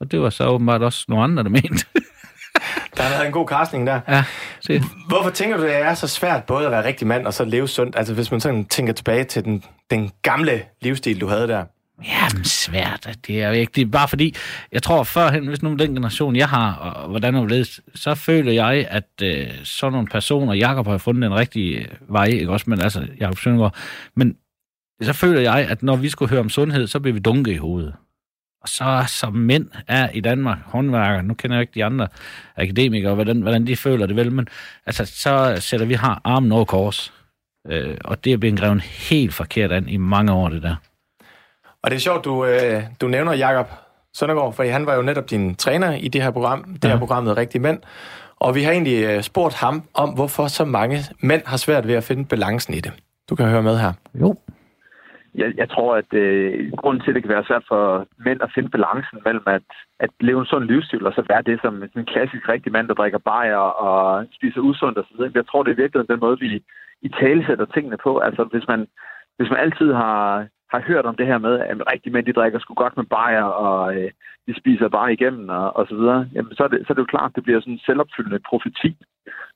Og det var så åbenbart også nogle andre, der mente. Der har været en god casting der. ja, se. Hvorfor tænker du, det er så svært både at være rigtig mand og så leve sundt? Altså hvis man sådan tænker tilbage til den, den gamle livsstil, du havde der. Jamen, svært. Det er jo ikke. Det er bare fordi, jeg tror førhen, hvis nu den generation, jeg har, og hvordan det ledes, så føler jeg, at øh, sådan nogle personer, Jakob har fundet den rigtige øh, vej, ikke også, men altså, Jakob Søndergaard, men så føler jeg, at når vi skulle høre om sundhed, så blev vi dunke i hovedet. Og så som mænd er i Danmark, håndværker, nu kender jeg ikke de andre akademikere, hvordan, hvordan de føler det vel, men altså, så sætter vi har armen over kors. Øh, og det er blevet grevet helt forkert an i mange år, det der. Og det er sjovt, du, øh, du nævner Jakob Søndergaard, for han var jo netop din træner i det her program, det her Ja. programmet Rigtig Mænd. Og vi har egentlig øh, spurgt ham om, hvorfor så mange mænd har svært ved at finde balancen i det. Du kan høre med her. Jo. Jeg, jeg tror, at øh, grunden til, at det kan være svært for mænd at finde balancen mellem at, at leve en sund livsstil, og så være det som en klassisk rigtig mand, der drikker bajer og spiser usundt osv. Jeg tror, det er virkelig den måde, vi i tale sætter tingene på. Altså, hvis man, hvis man altid har, har hørt om det her med, at rigtig mænd, de drikker sgu godt med bajer, og øh, de spiser bare igennem, og, og så videre, jamen, så, er det, så er det jo klart, at det bliver sådan en selvopfyldende profeti.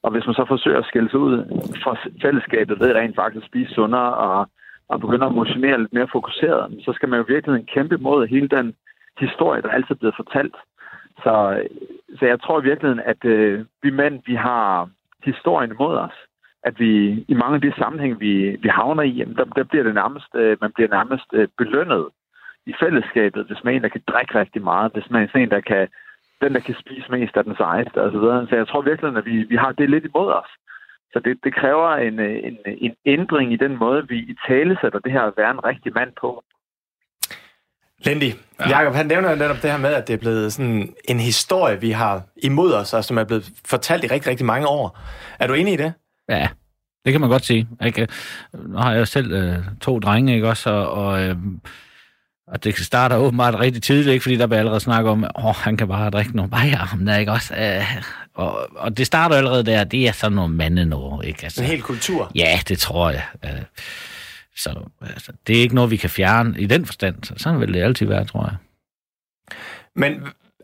Og hvis man så forsøger at skille sig ud fra fællesskabet ved rent faktisk at spise sundere og og begynder at motionere lidt mere fokuseret, så skal man jo virkelig en kæmpe mod hele den historie, der altid er blevet fortalt. Så, så jeg tror i virkeligheden, at øh, vi mænd, vi har historien imod os. At vi i mange af de sammenhæng, vi, vi havner i, jamen, der, der bliver det nærmest, øh, man bliver nærmest øh, belønnet i fællesskabet, hvis man er en, der kan drikke rigtig meget, hvis man er sådan en, der kan, den, der kan spise mest af den sejeste og så videre. Så jeg tror virkelig, at vi, vi har det lidt imod os. Så det, det kræver en, en, en ændring i den måde, vi i tale sætter det her at være en rigtig mand på. Lindy, ja. Jacob, han nævner jo netop det her med, at det er blevet sådan en historie, vi har imod os, og som er blevet fortalt i rigtig, rigtig mange år. Er du enig i det? Ja, det kan man godt sige. Ikke? Nu har jeg jo selv øh, to drenge, ikke også? Og, og, øh, og det starter åbenbart rigtig tidligt, ikke? fordi der bliver allerede snakket om, åh, han kan bare drikke nogle bajer ham der, ikke også? Øh, og, og det starter allerede der, det er sådan noget mandenord, ikke? Altså, En hel kultur. Ja, det tror jeg. Øh, Så altså, det er ikke noget, vi kan fjerne i den forstand. Så sådan vil det altid være, tror jeg. Men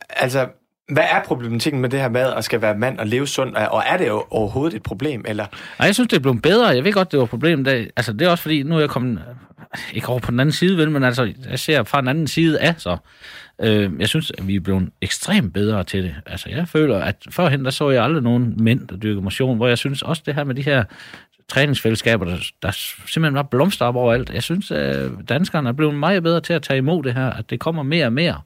altså, hvad er problematikken med det her med at skal være mand og leve sundt? Og er det jo overhovedet et problem? Eller? Nej, jeg synes, det er blevet bedre. Jeg ved godt, det var et problem. Da, altså, det er også fordi, nu er jeg kommet øh, ikke over på den anden side, vel, men altså, jeg ser fra den anden side af, så øh, jeg synes, at vi er blevet ekstremt bedre til det. Altså, jeg føler, at førhen, der så jeg aldrig nogen mænd, der dyrkede motion, hvor jeg synes også det her med de her træningsfællesskaber, der, der simpelthen var blomster op overalt. Jeg synes, at danskerne er blevet meget bedre til at tage imod det her, at det kommer mere og mere.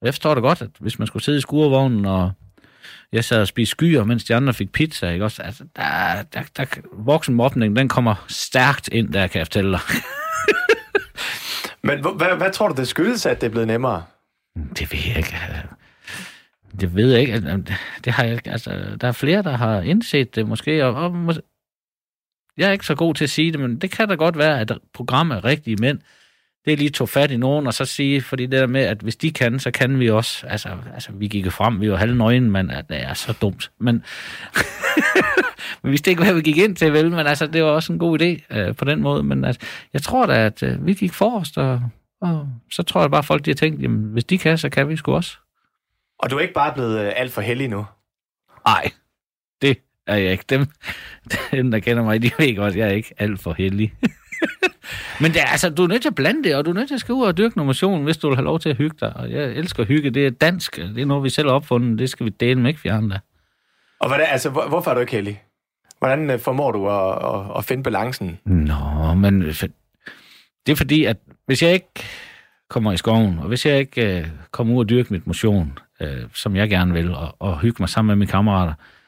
Og jeg forstår det godt, at hvis man skulle sidde i skurvognen, og jeg sad og spiste skyer, mens de andre fik pizza, ikke også? Altså, der, der, der, voksenmobning, den kommer stærkt ind, der kan jeg fortælle dig. Men hvad, hvad tror du, det skyldes, at det er blevet nemmere? Det ved jeg ikke. Det ved jeg ikke. Det har jeg. Altså, der er flere, der har indset det måske, og, og jeg er ikke så god til at sige det, men det kan da godt være, at programmet rigtige mænd. Det er lige tog fat i nogen, og så sige, fordi det der med, at hvis de kan, så kan vi også. Altså, altså vi gik frem, vi var halvnøgne, men at det er så dumt. Men, men hvis det ikke hvad vi gik ind til, vel, men altså, det var også en god idé øh, på den måde. Men altså, jeg tror da, at øh, vi gik forrest, og, og så tror jeg bare, at folk de har tænkt, jamen, hvis de kan, så kan vi sgu også. Og du er ikke bare blevet øh, alt for heldig nu? Nej, det er jeg ikke. Dem, dem, der kender mig, de ved godt, jeg er ikke alt for heldig. Men det er, altså, du er nødt til at blande det, og du er nødt til at skrive og dyrke noget motion, hvis du vil have lov til at hygge dig. Og jeg elsker hygge, det er dansk, det er noget, vi selv har opfundet, det skal vi dele med ikke fjerne da. Og hvordan, altså, hvor, hvorfor er du ikke heldig? Hvordan øh, formår du at, at, at finde balancen? Nå, men for, det er fordi, at hvis jeg ikke kommer i skoven, og hvis jeg ikke øh, kommer ud og dyrke mit motion, øh, som jeg gerne vil, og, og hygge mig sammen med mine kammerater, øh,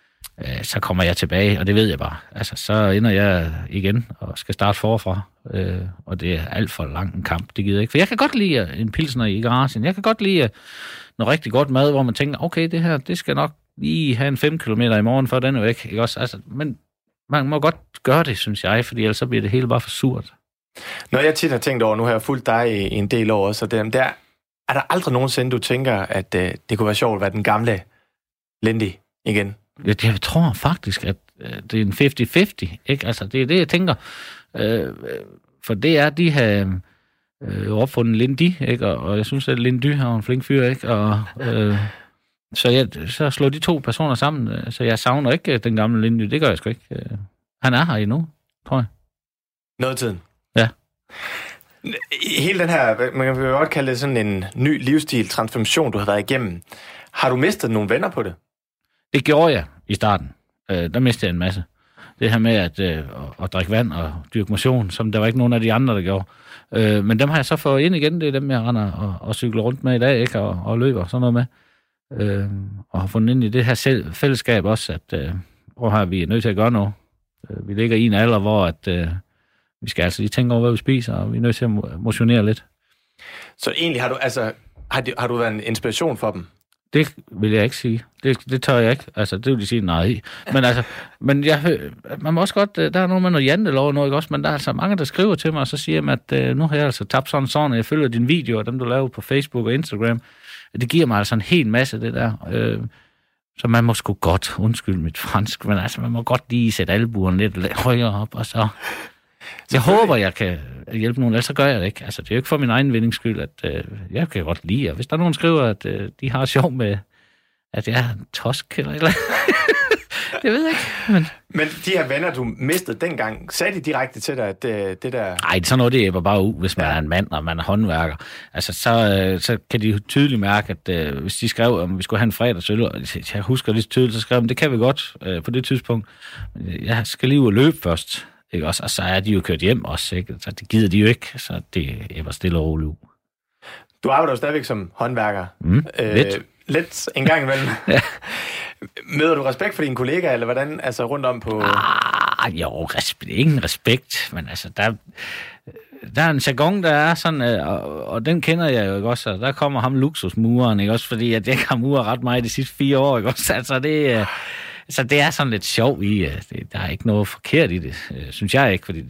Øh, så kommer jeg tilbage, og det ved jeg bare. Altså, så ender jeg igen og skal starte forfra, øh, og det er alt for lang en kamp, det gider jeg ikke. For jeg kan godt lide øh, en pilsner i garagen, jeg kan godt lide øh, noget rigtig godt mad, hvor man tænker, okay, det her, det skal nok lige have en 5 km i morgen, for den er væk, ikke også? Altså, men man må godt gøre det, synes jeg, fordi ellers så bliver det hele bare for surt. Når jeg tit har tænkt over, nu har jeg fulgt dig i, i en del år også, og det, der, er der aldrig nogensinde, du tænker, at øh, det kunne være sjovt at være den gamle Lindy igen? Jeg, jeg tror faktisk, at øh, det er en 50-50, ikke? Altså, det er det, jeg tænker. Øh, for det er, de har øh, opfundet Lindy, ikke? Og, og jeg synes, at Lindy har en flink fyr, ikke? Og, øh, så, jeg, så slår de to personer sammen, øh, så jeg savner ikke øh, den gamle Lindy. Det gør jeg sgu ikke. Han er her endnu, tror jeg. Noget tiden? Ja. Hele den her, man kan jo godt kalde det sådan en ny livsstil, transformation, du har været igennem. Har du mistet nogle venner på det? Det gjorde jeg i starten. Øh, der mistede jeg en masse. Det her med at, øh, at drikke vand og dyrke motion, som der var ikke nogen af de andre, der gjorde. Øh, men dem har jeg så fået ind igen. Det er dem, jeg render og, og cykler rundt med i dag, ikke? Og, og løber sådan noget med. Øh, og har fundet ind i det her selv, fællesskab også, at øh, prøv her, vi er nødt til at gøre noget. Øh, vi ligger i en alder, hvor at, øh, vi skal altså lige tænke over, hvad vi spiser, og vi er nødt til at motionere lidt. Så egentlig har du, altså, har, du, har du været en inspiration for dem? Det vil jeg ikke sige. Det, det tør jeg ikke. Altså, det vil de sige nej Men altså, men jeg, man må også godt, øh, der er nogen med noget jantelov og noget, ikke også? Men der er altså mange, der skriver til mig, og så siger de, at øh, nu har jeg altså tabt sådan sådan, og jeg følger dine videoer, dem du laver på Facebook og Instagram. Det giver mig altså en hel masse, det der. Øh, så man må sgu godt, undskyld mit fransk, men altså, man må godt lige sætte albuerne lidt højere op, og så... Jeg håber, jeg kan hjælpe nogen, ellers så gør jeg det ikke. Altså, det er jo ikke for min egen vindings skyld, at øh, jeg kan godt lide, og hvis der er nogen, der skriver, at øh, de har sjov med, at jeg er en tosk eller eller det ved jeg ikke. Men... men de her venner, du mistede dengang, sagde de direkte til dig, at det, øh, det der... Nej, sådan noget, det er bare ud, hvis man ja. er en mand, og man er håndværker. Altså, så, øh, så kan de tydeligt mærke, at øh, hvis de skrev, om vi skulle have en fredagsøl, og jeg husker lige tydeligt, så skrev de, det kan vi godt øh, på det tidspunkt. Jeg skal lige ud og løbe først. Ikke også? Og så er de jo kørt hjem også, ikke? Så det gider de jo ikke, så det er bare stille og roligt ud. Du arbejder jo stadigvæk som håndværker. Mm, øh, lidt. Lidt en gang imellem. ja. Møder du respekt for dine kollegaer, eller hvordan, altså rundt om på... Ah, jo, respekt, ingen respekt, men altså, der, der er en jargon, der er sådan, øh, og, og den kender jeg jo ikke også, og der kommer ham luksusmuren, ikke også, fordi at jeg har muret ret meget de sidste fire år, ikke også, altså det, øh, så det er sådan lidt sjov i, øh, det, der er ikke noget forkert i det, synes jeg ikke, fordi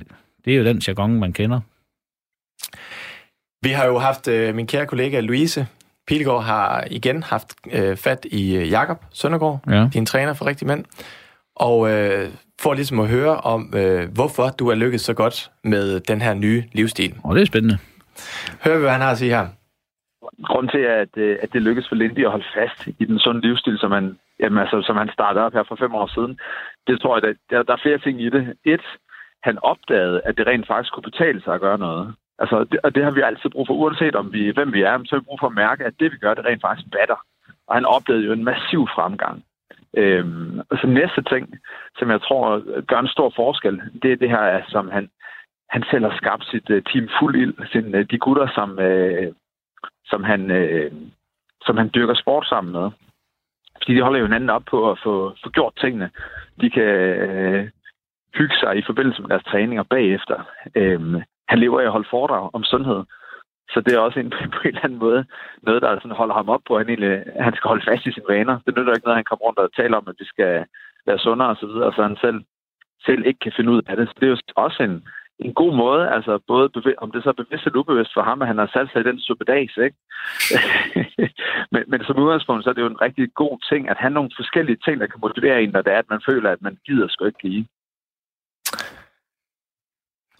det, er jo den jargon, man kender. Vi har jo haft øh, min kære kollega Louise Pilgaard har igen haft øh, fat i øh, Jakob Søndergaard, ja. din træner for rigtig mænd, og øh, får ligesom at høre om, øh, hvorfor du er lykkedes så godt med den her nye livsstil. Og det er spændende. Hør vi, hvad han har at sige her grund til, at, øh, at det lykkedes for Lindy at holde fast i den sunde livsstil, som han, jamen, altså, som han startede op her for fem år siden, det tror jeg, at der, der er flere ting i det. Et, han opdagede, at det rent faktisk kunne betale sig at gøre noget. Altså, det, og det har vi altid brug for, uanset om vi, hvem vi er, så har vi brug for at mærke, at det vi gør, det rent faktisk batter. Og han oplevede jo en massiv fremgang. Øhm, og så næste ting, som jeg tror gør en stor forskel, det er det her, som han, han selv har skabt sit uh, team fuld ild. Sin, uh, de gutter, som, uh, som, han, øh, som han dyrker sport sammen med. Fordi de holder jo hinanden op på at få, få gjort tingene. De kan øh, hygge sig i forbindelse med deres træninger bagefter. Øh, han lever af at holde foredrag om sundhed. Så det er også en, på en eller anden måde noget, der sådan holder ham op på, at han, egentlig, han skal holde fast i sine vaner. Det nytter ikke noget, at han kommer rundt og taler om, at vi skal være sundere osv., og, så videre, så han selv, selv ikke kan finde ud af det. Så det er jo også en, en god måde, altså både om det så er bevidst eller ubevidst for ham, at han har sat sig i den suppedags, ikke? men, men som udgangspunkt, så er det jo en rigtig god ting, at have nogle forskellige ting, der kan motivere en, når det er, at man føler, at man gider sgu ikke blive.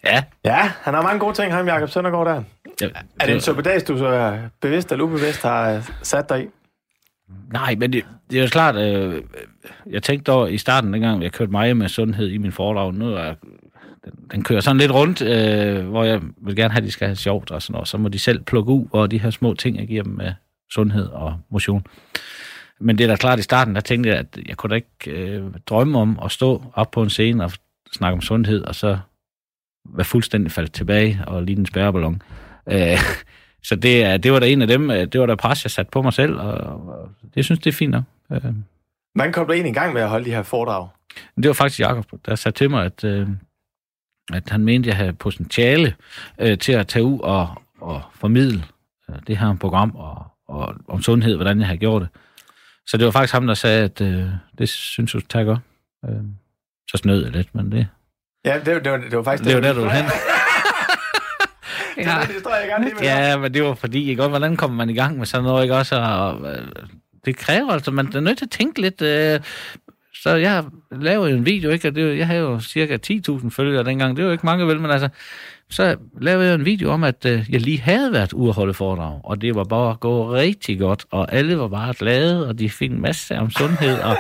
Ja. Ja, han har mange gode ting, ham Jacob Søndergaard der. Ja, er det en suppedags, du så bevidst eller ubevidst har øh, sat dig i? Nej, men det, det er jo klart, øh, jeg tænkte dog i starten, dengang jeg kørte mig med sundhed i min foredrag, nu er, den, den kører sådan lidt rundt, øh, hvor jeg vil gerne have, at de skal have sjovt og sådan noget. Så må de selv plukke ud, og de her små ting, jeg giver dem med sundhed og motion. Men det er da klart, i starten, der tænkte jeg, at jeg kunne da ikke øh, drømme om at stå op på en scene og snakke om sundhed, og så være fuldstændig faldet tilbage og lige en spærreballon. Øh, så det, det var da en af dem, øh, det var da pres, jeg satte på mig selv, og, og det synes det er fint nok. Øh. Hvordan kom du egentlig i gang med at holde de her foredrag? Det var faktisk Jacob, der sagde til mig, at, øh, at han mente, at jeg havde potentiale øh, til at tage ud og, og formidle øh, det her program og, og om sundhed, hvordan jeg har gjort det. Så det var faktisk ham, der sagde, at øh, det synes du tager godt. Øh, så snød jeg lidt, men det, Ja, det, det, var, det var faktisk det. Det var der, du var hen. ja. det, det jeg gerne lige med Ja, men det var fordi, ikke? hvordan kommer man i gang med sådan noget, ikke også? Og, øh, det kræver altså, man er nødt til at tænke lidt. Øh, så jeg lavede en video, ikke? Og det, jeg havde jo cirka 10.000 følgere dengang. Det var jo ikke mange vel, men altså, så lavede jeg en video om, at øh, jeg lige havde været ude at holde foredrag, og det var bare gå rigtig godt, og alle var bare glade, og de fik en masse om sundhed, og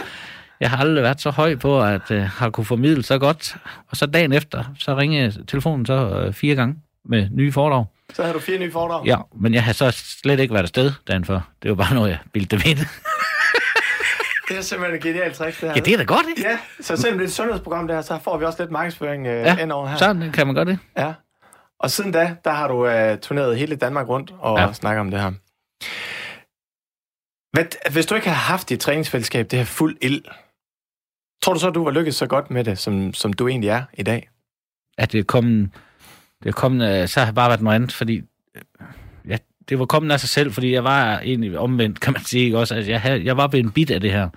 jeg har aldrig været så høj på, at øh, har kunne formidle så godt. Og så dagen efter, så ringede telefonen så øh, fire gange med nye foredrag. Så havde du fire nye foredrag. Ja, men jeg har så slet ikke været afsted dagen før. Det var bare noget, jeg bildte dem ind. Det er simpelthen et genialt trick, det her. ja, det er da godt, ikke? Ja, så selvom det er et sundhedsprogram, det her, så får vi også lidt markedsføring øh, Ja, ind over her. sådan kan man godt det. Ja. Og siden da, der har du øh, turneret hele Danmark rundt og ja. Snakket om det her. Hvad, hvis du ikke havde haft dit træningsfællesskab, det her fuld ild, tror du så, du var lykkedes så godt med det, som, som du egentlig er i dag? At det er kommet, det er kommet, øh, så har det bare været noget andet, fordi det var kommet af sig selv, fordi jeg var egentlig omvendt, kan man sige, ikke? også, at jeg, havde, jeg var blevet en bit af det her,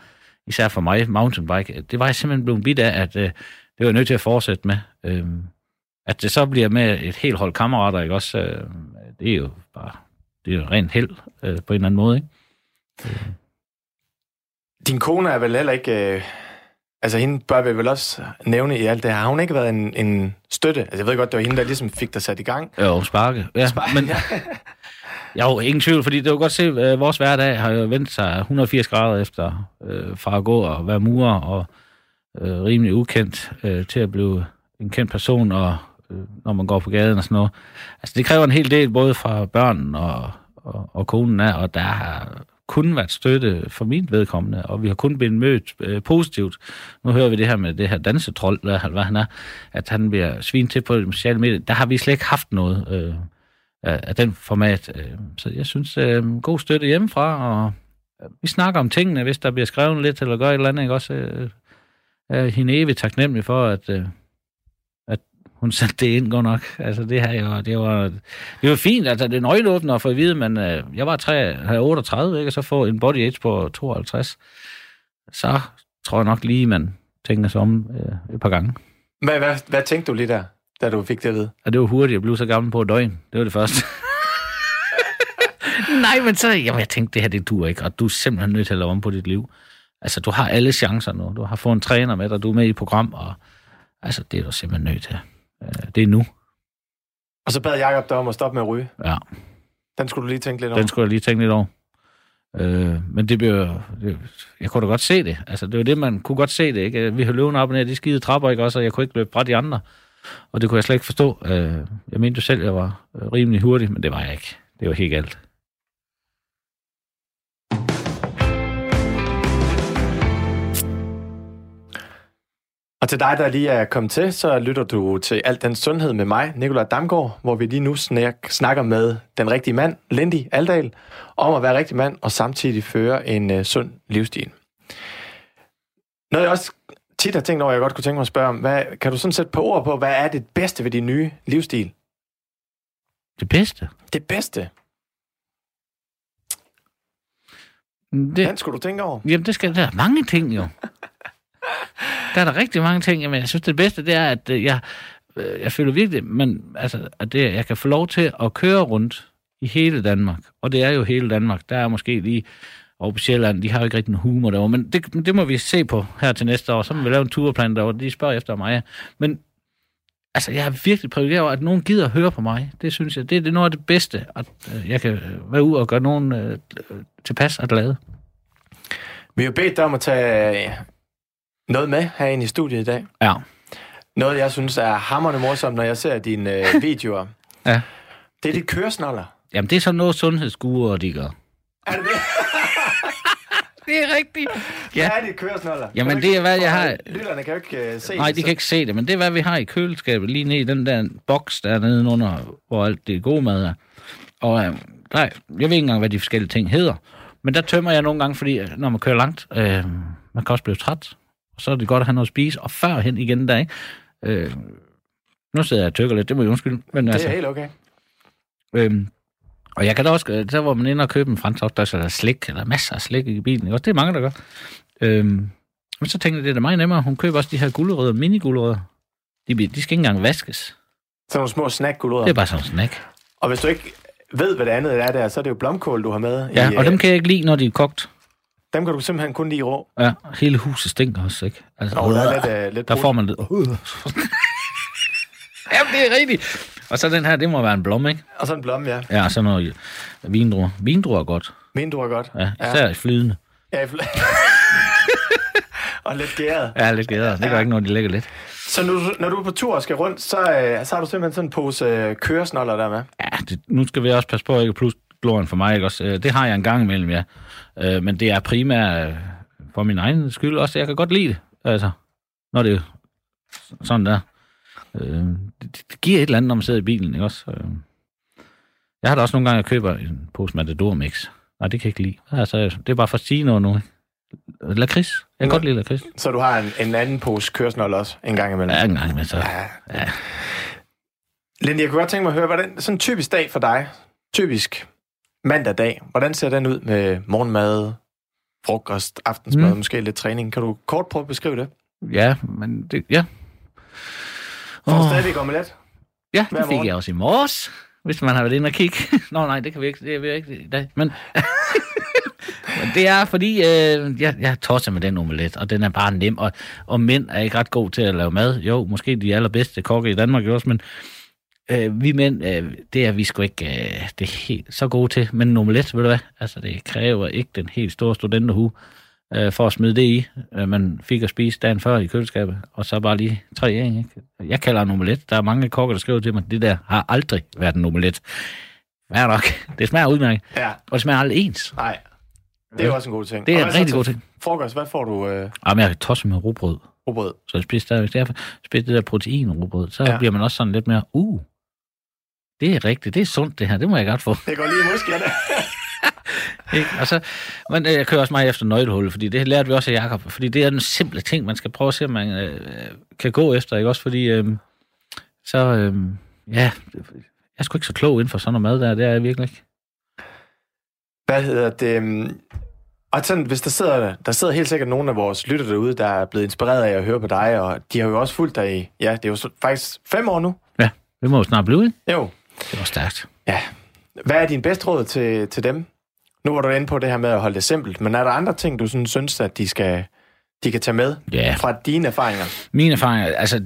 især for mig, mountainbike. Det var jeg simpelthen blevet bit af, at øh, det var jeg nødt til at fortsætte med. Øh, at det så bliver med et helt hold kammerater, ikke også, øh, det er jo bare, det er jo rent held øh, på en eller anden måde, ikke? Din kone er vel heller ikke... Øh, altså, hende bør vi vel også nævne i alt det her. Har hun ikke været en, en støtte? Altså, jeg ved godt, det var hende, der ligesom fik dig sat i gang. Jo, sparke. Ja, Sparke, men, jo, ingen tvivl, fordi det var godt se, at vores hverdag har jo vendt sig 180 grader efter øh, fra at gå og være murer og øh, rimelig ukendt øh, til at blive en kendt person, og øh, når man går på gaden og sådan noget. Altså, det kræver en hel del, både fra børn og, og, og konen er, og der har kun været støtte for min vedkommende, og vi har kun blevet mødt øh, positivt. Nu hører vi det her med det her dansetrol, der, hvad han er, at han bliver svin til på de sociale medier. Der har vi slet ikke haft noget øh, af, af den format. Øh, så jeg synes, øh, god støtte hjemmefra, og øh, vi snakker om tingene, hvis der bliver skrevet lidt, eller gør et eller andet, ikke også? Øh, er hende evigt taknemmelig for, at, øh, at hun satte det ind godt nok. Altså, det her jo, det var, det var fint, altså, det er en at få at vide, men øh, jeg var 3, 38, ikke? og så få en body age på 52, så tror jeg nok lige, man tænker sig om øh, et par gange. Hvad, hvad, hvad tænkte du lige der, da du fik det at vide? Og det var hurtigt, jeg blev så gammel på et døgn. Det var det første. Nej, men så, jamen, jeg tænkte, det her, det duer ikke, og du er simpelthen nødt til at lave om på dit liv. Altså, du har alle chancer nu. Du har fået en træner med dig, du er med i et program, og altså, det er du simpelthen nødt til. Øh, Det er nu. Og så bad Jacob dig om at stoppe med at ryge. Ja, Den skulle du lige tænke lidt over. den skulle jeg lige tænke lidt over. Øh, men det blev, det, jeg kunne da godt se det. Altså, det var det, man kunne godt se det, ikke? Vi har løbet op og ned de skide trapper, ikke også? Og jeg kunne ikke løbe fra de andre. Og det kunne jeg slet ikke forstå. Øh, jeg mente jo selv, at jeg var øh, rimelig hurtig, men det var jeg ikke. Det var helt galt. Og til dig, der lige er kommet til, så lytter du til Alt den Sundhed med mig, Nikolaj Damgaard, hvor vi lige nu snak, snakker med den rigtige mand, Lindy Aldal, om at være rigtig mand og samtidig føre en øh, sund livsstil. Noget jeg også tit har tænkt over, jeg godt kunne tænke mig at spørge om, hvad, kan du sådan sætte på ord på, hvad er det bedste ved din nye livsstil? Det bedste? Det bedste? Det, Den skulle du tænke over. Jamen, det skal der er mange ting jo. Der er der rigtig mange ting. Jamen, jeg synes, det bedste, det er, at øh, jeg, øh, jeg føler virkelig, men, altså, at det, jeg kan få lov til at køre rundt i hele Danmark. Og det er jo hele Danmark. Der er måske lige over på Sjælland, de har jo ikke rigtig nogen humor derovre, men det, det må vi se på her til næste år. Så må vi lave en turplan derovre, de spørger efter mig. Men altså, jeg er virkelig privilegeret over, at nogen gider at høre på mig. Det synes jeg, det, det er noget af det bedste, at øh, jeg kan være ude og gøre nogen øh, tilpas og glade. Vi har bedt dig om at tage øh, noget med herinde i studiet i dag. Ja. Noget, jeg synes er hammerende morsomt, når jeg ser dine øh, videoer. Ja. Det er dit køresnoller. Jamen, det er sådan noget sundhedsgurer, de gør. Er det det? Det er rigtigt. Ja. Hvad er dit køresnoller? Jamen, det er, hvad jeg har- Lytterne kan jo ikke uh, se Nej, det, de så- kan ikke se det, men det er, hvad vi har i køleskabet, lige nede i den der boks, der er nede under, hvor alt det gode mad er. Og øh, nej, jeg ved ikke engang, hvad de forskellige ting hedder. Men der tømmer jeg nogle gange, fordi øh, når man kører langt, øh, man kan også blive træt. Og så er det godt at have noget at spise, og førhen igen der, ikke? Øh, nu sidder jeg og tykker lidt, det må jeg undskylde. Men Det altså, er helt okay. Øhm, og jeg kan da også, øh, der hvor man ender og købe en fransk der er der slik, eller masser af slik i bilen, også? det er mange, der gør. Øhm, men så tænkte jeg, det er da meget nemmere. Hun køber også de her gulerødder, mini-gulerødder. De, bliver- de skal ikke engang vaskes. Sådan nogle små snack Det er bare sådan en snack. Og hvis du ikke ved, hvad det andet er der, så er det jo blomkål, du har med. Ja, i, og øh, dem kan jeg ikke lide, når de er kogt. dem kan du simpelthen kun lide rå. Ja, hele huset stinker også, ikke? Altså, Og der er lidt, uh, lidt der får man lidt... Jamen, det er rigtigt. Og så den her, det må være en blom, ikke? Og så en blomme, ja. Ja, så noget vindruer. Vindruer er godt. Min, du er godt. Ja, især ja. flydende. Ja, fl- og lidt gæret. Ja, lidt gæder. Det gør ikke noget, de lægger lidt. Så nu, når du er på tur og skal rundt, så, øh, så har du simpelthen sådan en pose øh, køresnoller der med. Ja, det, nu skal vi også passe på, ikke plus glorien for mig, ikke også? Øh, Det har jeg en gang imellem, ja. Øh, Men det er primært øh, for min egen skyld også. Jeg kan godt lide det, altså. Når det er sådan der. Øh, Det, det giver et eller andet, når man sidder i bilen, ikke også? Øh, Jeg har da også nogle gange, jeg køber en pose Matador Mix. Nej, det kan jeg ikke lide. Altså, det er bare for at sige noget nu, ikke? Lakrids. Jeg kan godt lide lakrids. Så du har en, en anden pose kørsnål også en gang imellem? Ja, en gang, men så... Ja. Ja. Lindy, jeg kunne godt tænke mig at høre, hvordan sådan en typisk dag for dig, typisk mandag dag, hvordan ser den ud med morgenmad, frokost, aftensmad. Mm. måske lidt træning? Kan du kort prøve at beskrive det? Ja, men det... Ja. Får Åh. stadigvæk omelet? Ja, det fik jeg også i morges, hvis man har været inde og kigge. Nå nej, det kan vi ikke, det er vi ikke i dag. Men, men det er fordi, øh, jeg, jeg tosser med den omelet, og den er bare nem, og, og mænd er ikke ret gode til at lave mad. Jo, måske de allerbedste kokke i Danmark også, men øh, vi mænd, øh, det er vi sgu ikke øh, det er helt så gode til. Men en omelet, ved du hvad, altså det kræver ikke den helt store studenterhue øh, for at smide det i, øh, man fik at spise dagen før i køleskabet, og så bare lige tre æg, ikke? Jeg kalder en omelet. Der er mange kokker, der skriver til mig, det der har aldrig været en omelet. Hvad nok? Det smager udmærket, Ja, og det smager aldrig ens. nej. Det er jo også en god ting. Det er Og en rigtig god ting. Frokost, hvad får du øh, Jamen, jeg kan tosse med rugbrød, rugbrød? så jeg spiser stadigvæk. Derfor spiser det der protein rugbrød, så ja. bliver man også sådan lidt mere, uh, det er rigtigt, det er sundt det her, det må jeg godt få. Det går lige i musklerne. Ikke? Og så, men øh, jeg kører også meget efter nøglehullet, fordi det lærte vi også af Jacob, fordi det er den simple ting, man skal prøve at se, om man øh, kan gå efter, ikke også? Fordi øh, så, øh, ja, jeg er sgu ikke så klog inden for sådan noget mad der, det er jeg virkelig ikke. Hvad hedder det? øhm, Og sådan, hvis der sidder, der sidder helt sikkert nogle af vores lytter derude, der er blevet inspireret af at høre på dig, og de har jo også fulgt dig i, ja, det er jo faktisk fem år nu. Ja, det må jo snart blive, ikke? Jo. Det var stærkt. Ja. Hvad er din bedste råd til, til dem? Nu var du inde på det her med at holde det simpelt, men er der andre ting, du sådan, synes, at de, skal, de kan tage med Ja, fra dine erfaringer? mine erfaringer, altså,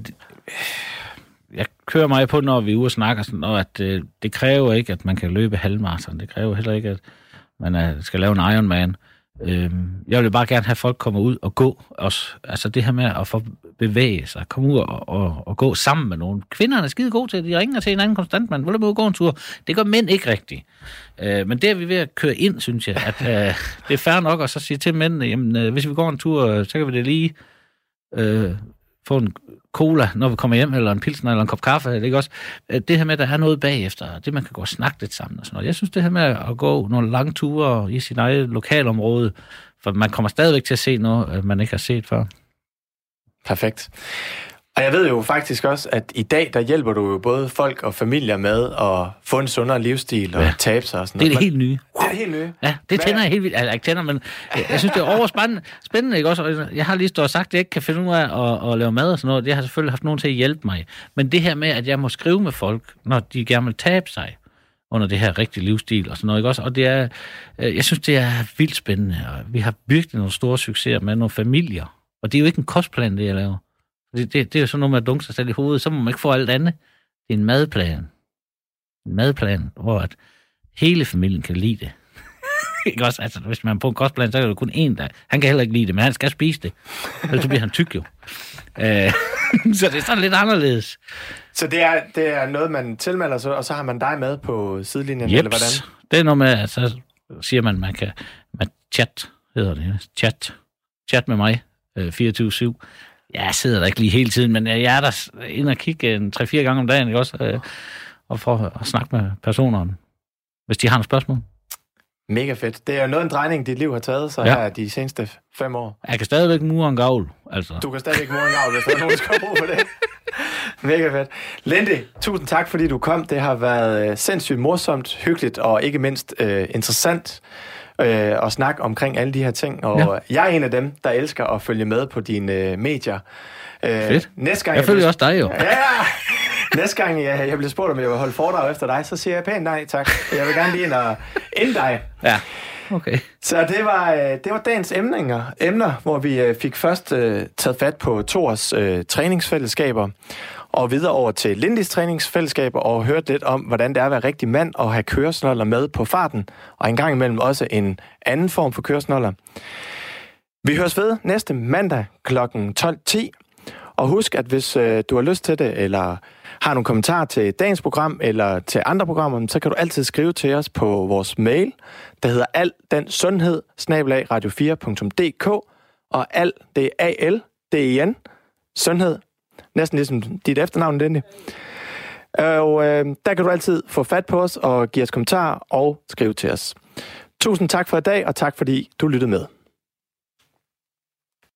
jeg kører mig på, når vi er ude og snakker, sådan, og at øh, det kræver ikke, at man kan løbe halvmarathon. Det kræver heller ikke, at man øh, skal lave en Ironman. Øh, jeg vil bare gerne have, at folk kommer ud og gå også. Altså det her med at få bevæge sig, komme ud og, og, og gå sammen med nogen. Kvinderne er skide gode til det. De ringer til en anden konstant, man vil du gå en tur. Det gør mænd ikke rigtigt. Øh, men det er vi ved at køre ind, synes jeg. At, øh, det er fair nok at så sige til mændene, jamen, øh, hvis vi går en tur, øh, så kan vi det lige øh, få en cola, når vi kommer hjem, eller en pilsner, eller en kop kaffe, det, ikke også? Øh, det her med, at der er noget bagefter, det man kan gå og snakke lidt sammen og sådan noget. Jeg synes, det her med at gå nogle lange ture i sin eget lokalområde, for man kommer stadigvæk til at se noget, øh, man ikke har set før. Perfekt. Og jeg ved jo faktisk også, at i dag, der hjælper du jo både folk og familier med at få en sundere livsstil og Ja. tabe sig og sådan Det er det noget. helt nye. Det er det helt nye. Ja, det Hvad- tænder jeg helt vildt. Altså, ikke tænder, men jeg, synes, det er overspændende. Spændende, ikke også? Og Jeg har lige stået og sagt, at jeg ikke kan finde ud af at, at lave mad og sådan noget. Jeg har selvfølgelig haft nogen til at hjælpe mig. Men det her med, at jeg må skrive med folk, når de gerne vil tabe sig under det her rigtige livsstil og sådan noget, ikke også? Og det er, øh, jeg synes, det er vildt spændende. Og vi har virkelig nogle store succeser med nogle familier. Og det er jo ikke en kostplan, det jeg laver. Det, det, det er jo sådan noget med at dunke sig selv i hovedet. Så må man ikke få alt andet. Det er en madplan. En madplan, hvor at hele familien kan lide det. ikke også? Altså, hvis man er på en kostplan, så er det jo kun én, der... Han kan heller ikke lide det, men han skal spise det. Ellers så bliver han tyk jo. Øh, så det er sådan lidt anderledes. Så det er, det er noget, man tilmelder sig, og så har man dig med på sidelinjen, eller hvordan? Jeps. Det er noget med, at så siger man, man kan... Man chat, hedder det. Chat. Chat med mig. Øh, 24-7. Jeg sidder der ikke lige hele tiden, men jeg er der ind og kigge en 3-4 gange om dagen, ikke også? Øh, og for at snakke med personerne, hvis de har nogle spørgsmål. Mega fedt. Det er jo noget en drejning, dit liv har taget sig Ja. her de seneste fem år. Jeg kan stadigvæk mure en gavl, altså. Du kan stadigvæk mor en gavl, hvis der er nogen, der skal have brug for det. Mega fedt. Lindy, tusind tak, fordi du kom. Det har været øh, sindssygt morsomt, hyggeligt og ikke mindst øh, interessant øh, at snakke omkring alle de her ting. Og ja. jeg er en af dem, der elsker at følge med på dine øh, medier. Øh, Fedt. Næste gang, Jeg følger bliver- også dig jo. Ja! Næste gang jeg, jeg bliver spurgt, om jeg vil holde foredrag efter dig, så siger jeg pænt nej, tak. Jeg vil gerne lige ind og ind dig. Ja. Okay. Så det var, øh, det var dagens emninger, emner, hvor vi øh, fik først øh, taget fat på Thors øh, træningsfællesskaber, og videre over til Lindis træningsfællesskab og hørt lidt om, hvordan det er at være rigtig mand og have køresnoller med på farten, og en gang imellem også en anden form for køresnoller. Vi høres ved næste mandag kl. 12.10, Og husk, at hvis øh, du har lyst til det, eller har nogle kommentarer til dagens program, eller til andre programmer, så kan du altid skrive til os på vores mail, der hedder al den sundhed, radio4.dk, og al, det er A-L, det er n sundhed, næsten ligesom dit efternavn, Denny. Og øh, der kan du altid få fat på os og give os kommentarer og skrive til os. Tusind tak for i dag, og tak fordi du lyttede med.